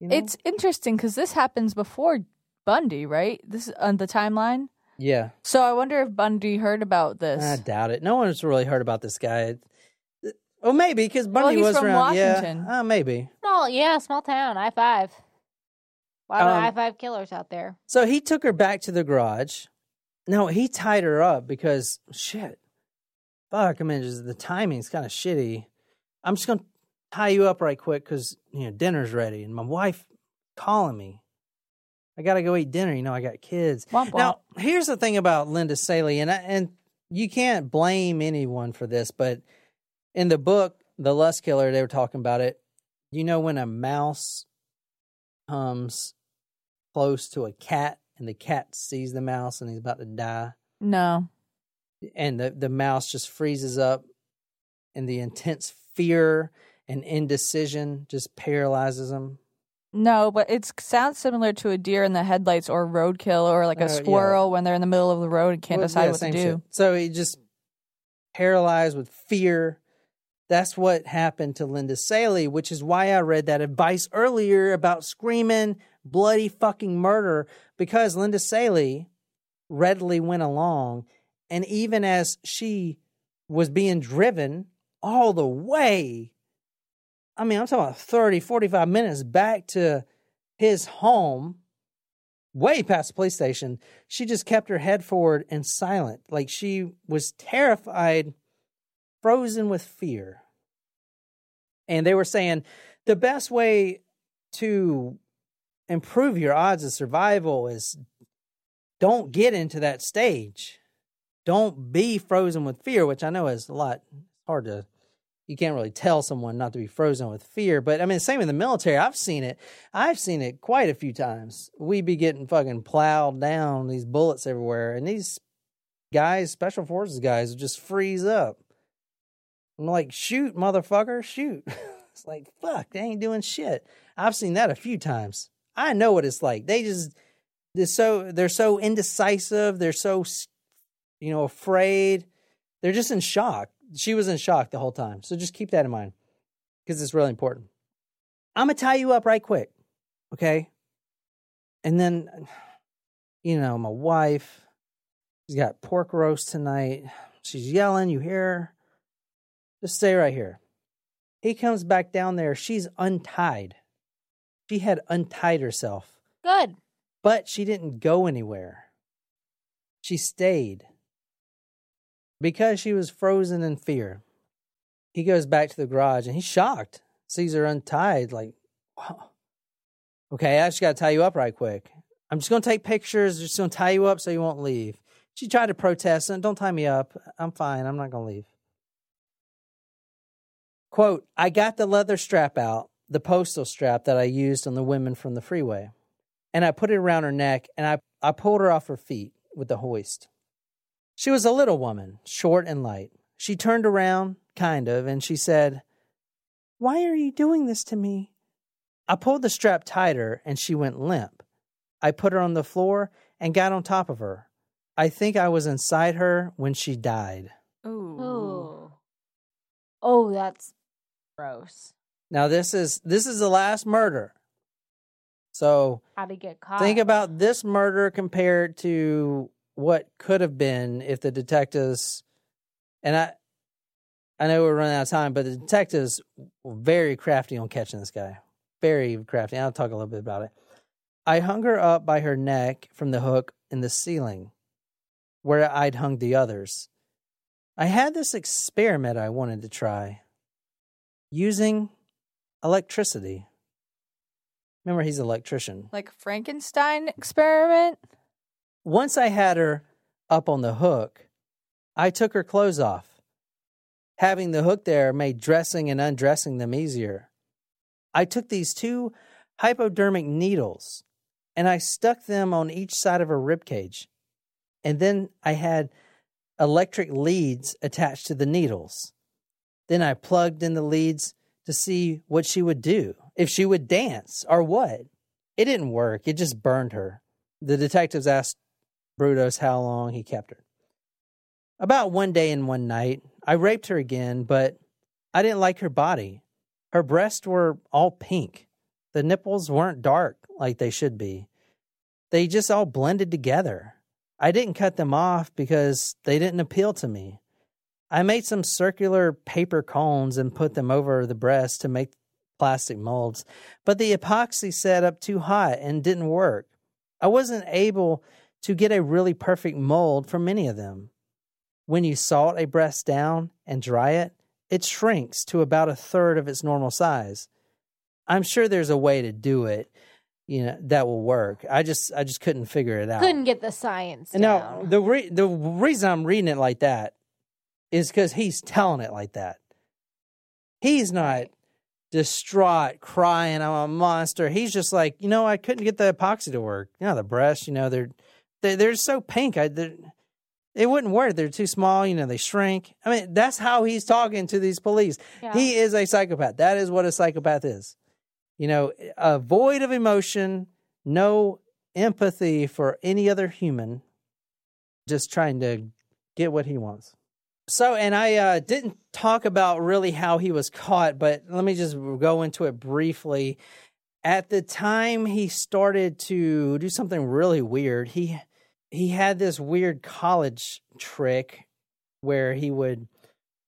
You know? It's interesting because this happens before Bundy, right? This is on the timeline. yeah. So I wonder if Bundy heard about this. I doubt it. No one's really heard about this guy. Well, maybe because Well, Bundy he's was from around. Washington. Yeah, uh, maybe. Small, yeah, small town. I five. A lot of Um, I five killers out there. So he took her back to the garage. No, he tied her up because shit. Fuck, I mean, just the timing's kind of shitty. I'm just gonna tie you up right quick because you know dinner's ready, and my wife calling me. I gotta go eat dinner. You know, I got kids. Womp womp. Now, here's the thing about Linda Salee, and I, and you can't blame anyone for this, but in the book, The Lust Killer, they were talking about it. You know, when a mouse comes close to a cat and the cat sees the mouse and he's about to die, no. and the, the mouse just freezes up, and the intense fear and indecision just paralyzes him. No, but it sounds similar to a deer in the headlights or roadkill or like Uh, a yeah. squirrel when they're in the middle of the road and can't Well, decide yeah, what to do. shit. So he just paralyzed with fear. That's what happened to Linda Salee, which is why I read that advice earlier about screaming bloody fucking murder because Linda Salee readily went along. And even as she was being driven all the way, I mean, I'm talking about 30, 45 minutes back to his home, way past the police station, she just kept her head forward and silent. Like she was terrified, frozen with fear. And they were saying the best way to improve your odds of survival is don't get into that stage. Don't be frozen with fear, which I know is a lot hard to you can't really tell someone not to be frozen with fear. But I mean, same in the military. I've seen it. I've seen it quite a few times. We'd be getting fucking plowed down, these bullets everywhere, and these guys, special forces guys, just freeze up. I'm like, shoot, motherfucker, shoot. it's like, fuck, they ain't doing shit. I've seen that a few times. I know what it's like. They just they're so they're so indecisive. They're so you know afraid. They're just in shock. She was in shock the whole time. So just keep that in mind because it's really important. I'm gonna tie you up right quick, okay? And then, you know, my wife, she's got pork roast tonight. She's yelling. You hear her? Just stay right here. He comes back down there. She's untied. She had untied herself, Good. but she didn't go anywhere. She stayed because she was frozen in fear. He goes back to the garage and he's shocked, sees her untied, like, wow. Okay, I just got to tie you up right quick. I'm just going to take pictures, just going to tie you up so you won't leave. She tried to protest, and don't tie me up. I'm fine. I'm not going to leave. Quote, I got the leather strap out, the postal strap that I used on the women from the freeway, and I put it around her neck and I, I pulled her off her feet with the hoist. She was a little woman, short and light. She turned around, kind of, and she said, Why are you doing this to me? I pulled the strap tighter and she went limp. I put her on the floor and got on top of her. I think I was inside her when she died. Ooh. Oh. Oh, that's gross. Now this is this is the last murder. So How to get caught. think about this murder compared to what could have been if the detectives and I I know we're running out of time, but the detectives were very crafty on catching this guy. Very crafty. I'll talk a little bit about it. I hung her up by her neck from the hook in the ceiling where I'd hung the others. I had this experiment I wanted to try using electricity. Remember, he's an electrician. Like Frankenstein experiment? Once I had her up on the hook, I took her clothes off. Having the hook there made dressing and undressing them easier. I took these two hypodermic needles and I stuck them on each side of her rib cage. And then I had electric leads attached to the needles. Then I plugged in the leads to see what she would do, if she would dance or what. It didn't work, it just burned her. The detectives asked Brudos how long he kept her. About one day and one night, I raped her again, but I didn't like her body. Her breasts were all pink. The nipples weren't dark like they should be. They just all blended together. I didn't cut them off because they didn't appeal to me. I made some circular paper cones and put them over the breast to make plastic molds, but the epoxy set up too hot and didn't work. I wasn't able to get a really perfect mold for many of them. When you salt a breast down and dry it, it shrinks to about a third of its normal size. I'm sure there's a way to do it, you know, that will work. I just I just couldn't figure it out. Couldn't get the science. Now down. the re- the reason I'm reading it like that is because he's telling it like that. He's not distraught, crying, "I'm a monster." He's just like, you know, I couldn't get the epoxy to work. You know, the breasts, you know, they're they're, they're so pink. I they're, it wouldn't work. They're too small. You know, they shrink. I mean, that's how he's talking to these police. Yeah. He is a psychopath. That is what a psychopath is. You know, a void of emotion, no empathy for any other human, just trying to get what he wants. So, and I uh, didn't talk about really how he was caught, but let me just go into it briefly. At the time he started to do something really weird, he he had this weird college trick where he would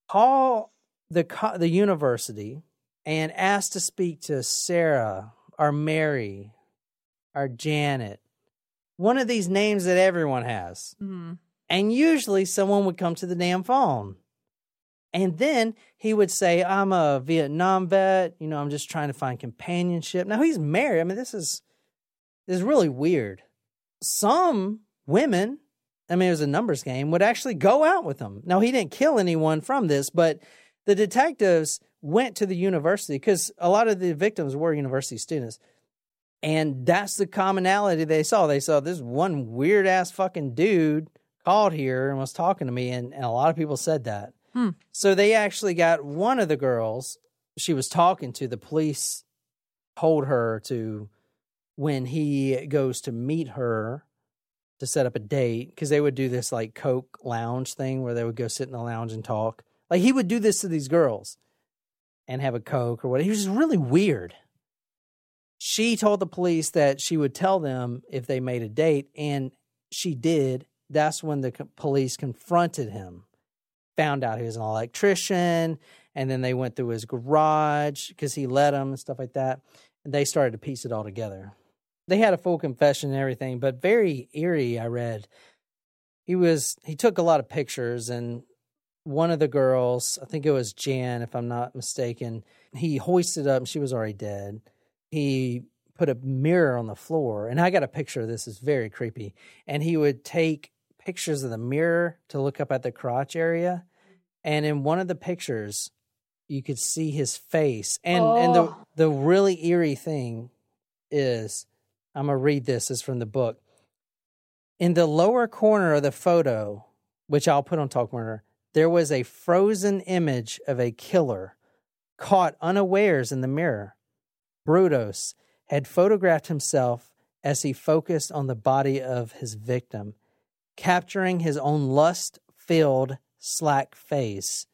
call the co- the university and ask to speak to Sarah or Mary or Janet, one of these names that everyone has. Mm. And usually someone would come to the damn phone. And then he would say, I'm a Vietnam vet. You know, I'm just trying to find companionship. Now he's married. I mean, this is this is really weird. Some women, I mean, it was a numbers game, would actually go out with him. Now, he didn't kill anyone from this, but the detectives went to the university because a lot of the victims were university students. And that's the commonality they saw. They saw this one weird ass fucking dude called here and was talking to me, and, and a lot of people said that. Hmm. So they actually got one of the girls she was talking to, the police told her to, when he goes to meet her to set up a date, because they would do this like Coke lounge thing where they would go sit in the lounge and talk. Like he would do this to these girls and have a Coke or what. He was just really weird. She told the police that she would tell them if they made a date, and she did. That's when the police confronted him, found out he was an electrician, and then they went through his garage because he let them and stuff like that. And they started to piece it all together. They had a full confession and everything, but very eerie. I read he was he took a lot of pictures and one of the girls, I think it was Jan, if I'm not mistaken, he hoisted up she was already dead. He put a mirror on the floor, and I got a picture of this. is very creepy. And he would take pictures of the mirror to look up at the crotch area. And in one of the pictures, you could see his face. And and the Oh. the really eerie thing is I'm gonna read this is from the book. In the lower corner of the photo, which I'll put on Talk Murder, there was a frozen image of a killer caught unawares in the mirror. Brudos had photographed himself as he focused on the body of his victim, capturing his own lust filled, slack face.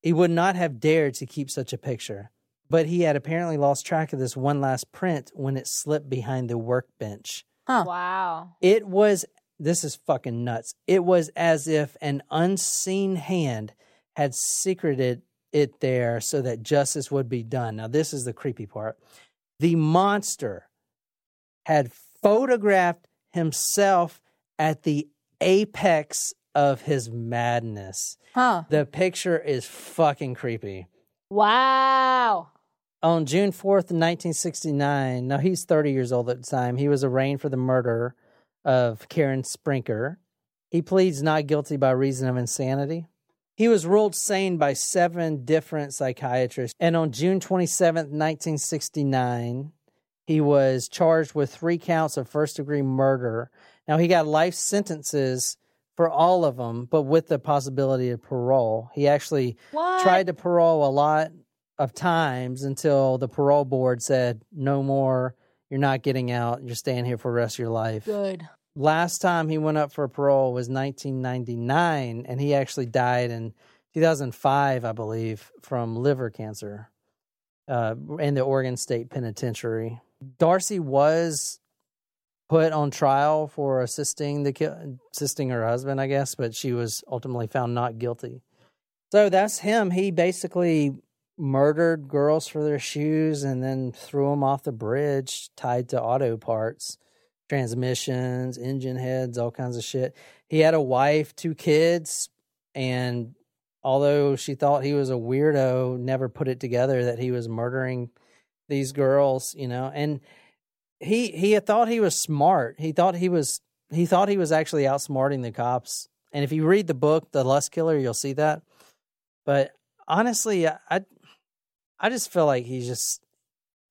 He would not have dared to keep such a picture, but he had apparently lost track of this one last print when it slipped behind the workbench. Huh. Wow. It was this is fucking nuts. It was as if an unseen hand had secreted it there so that justice would be done. Now this is the creepy part. The monster had photographed himself at the apex of his madness. Huh. The picture is fucking creepy Wow. on June 4th, 1969, now he's 30 years old at the time, he was arraigned for the murder of Karen Sprinker. He pleads not guilty by reason of insanity. He was ruled sane by seven different psychiatrists. And on June 27th, 1969, he was charged with three counts of first degree murder. Now, he got life sentences for all of them, but with the possibility of parole. He actually What? tried to parole a lot of times until the parole board said, no more, you're not getting out, you're staying here for the rest of your life. Good. Last time he went up for parole was 1999, and he actually died in 2005, I believe, from liver cancer uh, in the Oregon State Penitentiary. Darcie was put on trial for assisting the assisting her husband, I guess, but she was ultimately found not guilty. So that's him. He basically murdered girls for their shoes and then threw them off the bridge tied to auto parts, transmissions, engine heads, all kinds of shit. He had a wife, two kids, and although she thought he was a weirdo, never put it together that he was murdering these girls, you know, and he he had thought he was smart. He thought he was he thought he was actually outsmarting the cops. And if you read the book, The Lust Killer, you'll see that. But honestly, I I, I just feel like he's just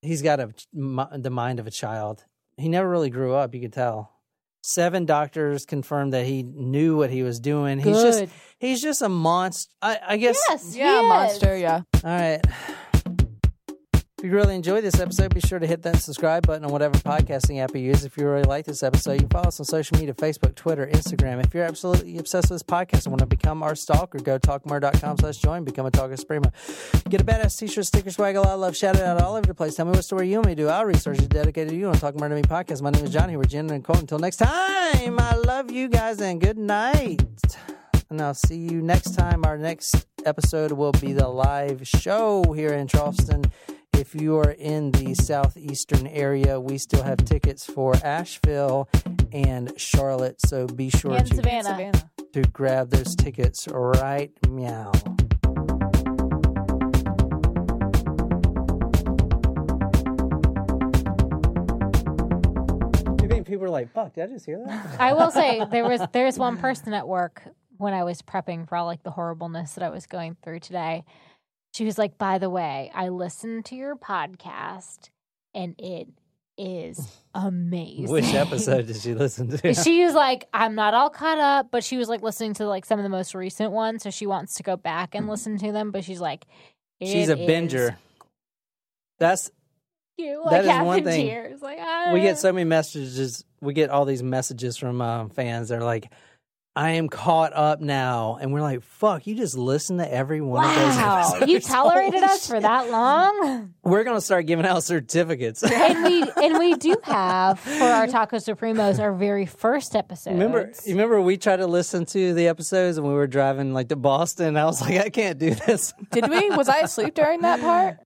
he's got a the mind of a child. He never really grew up. You could tell. Seven doctors confirmed that he knew what he was doing. He's just he's just a monster. I, I guess. Yes. Yeah, he monster. is. Yeah. All right. If you really enjoyed this episode, be sure to hit that subscribe button on whatever podcasting app you use. If you really like this episode, you can follow us on social media Facebook, Twitter, Instagram. If you're absolutely obsessed with this podcast and want to become our stalker, go to talkmurder.com slash join, become a Talker Suprema. Get a badass t-shirt, sticker, swag, a lot of love, shout it out all over the place. Tell me what story you want me to do. Our resources dedicated to you on Talk Murder to Me podcast. My name is Johnny. We're Jen and Cole. Until next time, I love you guys and good night. And I'll see you next time. Our next episode will be the live show here in Charleston. If you are in the southeastern area, we still have tickets for Asheville and Charlotte. So be sure And to, Savannah. Savannah. to grab those tickets right meow. people are like, "Fuck, did I just hear that?" I will say there was there's one person at work when I was prepping for all like the horribleness that I was going through today. She was like, "By the way, I listened to your podcast and it is amazing." Which episode did she listen to? she was like, I'm not all caught up, but she was like listening to like some of the most recent ones, so she wants to go back and listen to them. But she's like, She's a is binger. That's you. That Like is half one thing. tears. Like we ah. get so many messages. We get all these messages from uh, fans. They're like, "I am caught up now," and we're like, "Fuck, you just listen to every one of those." Wow, you tolerated Holy us for that long, We're gonna start giving out certificates. and we and we do have for our Taco Supremos our very first episode. Remember, you remember we tried to listen to the episodes and we were driving like to Boston. I was like, I can't do this. Did we? Was I asleep during that part?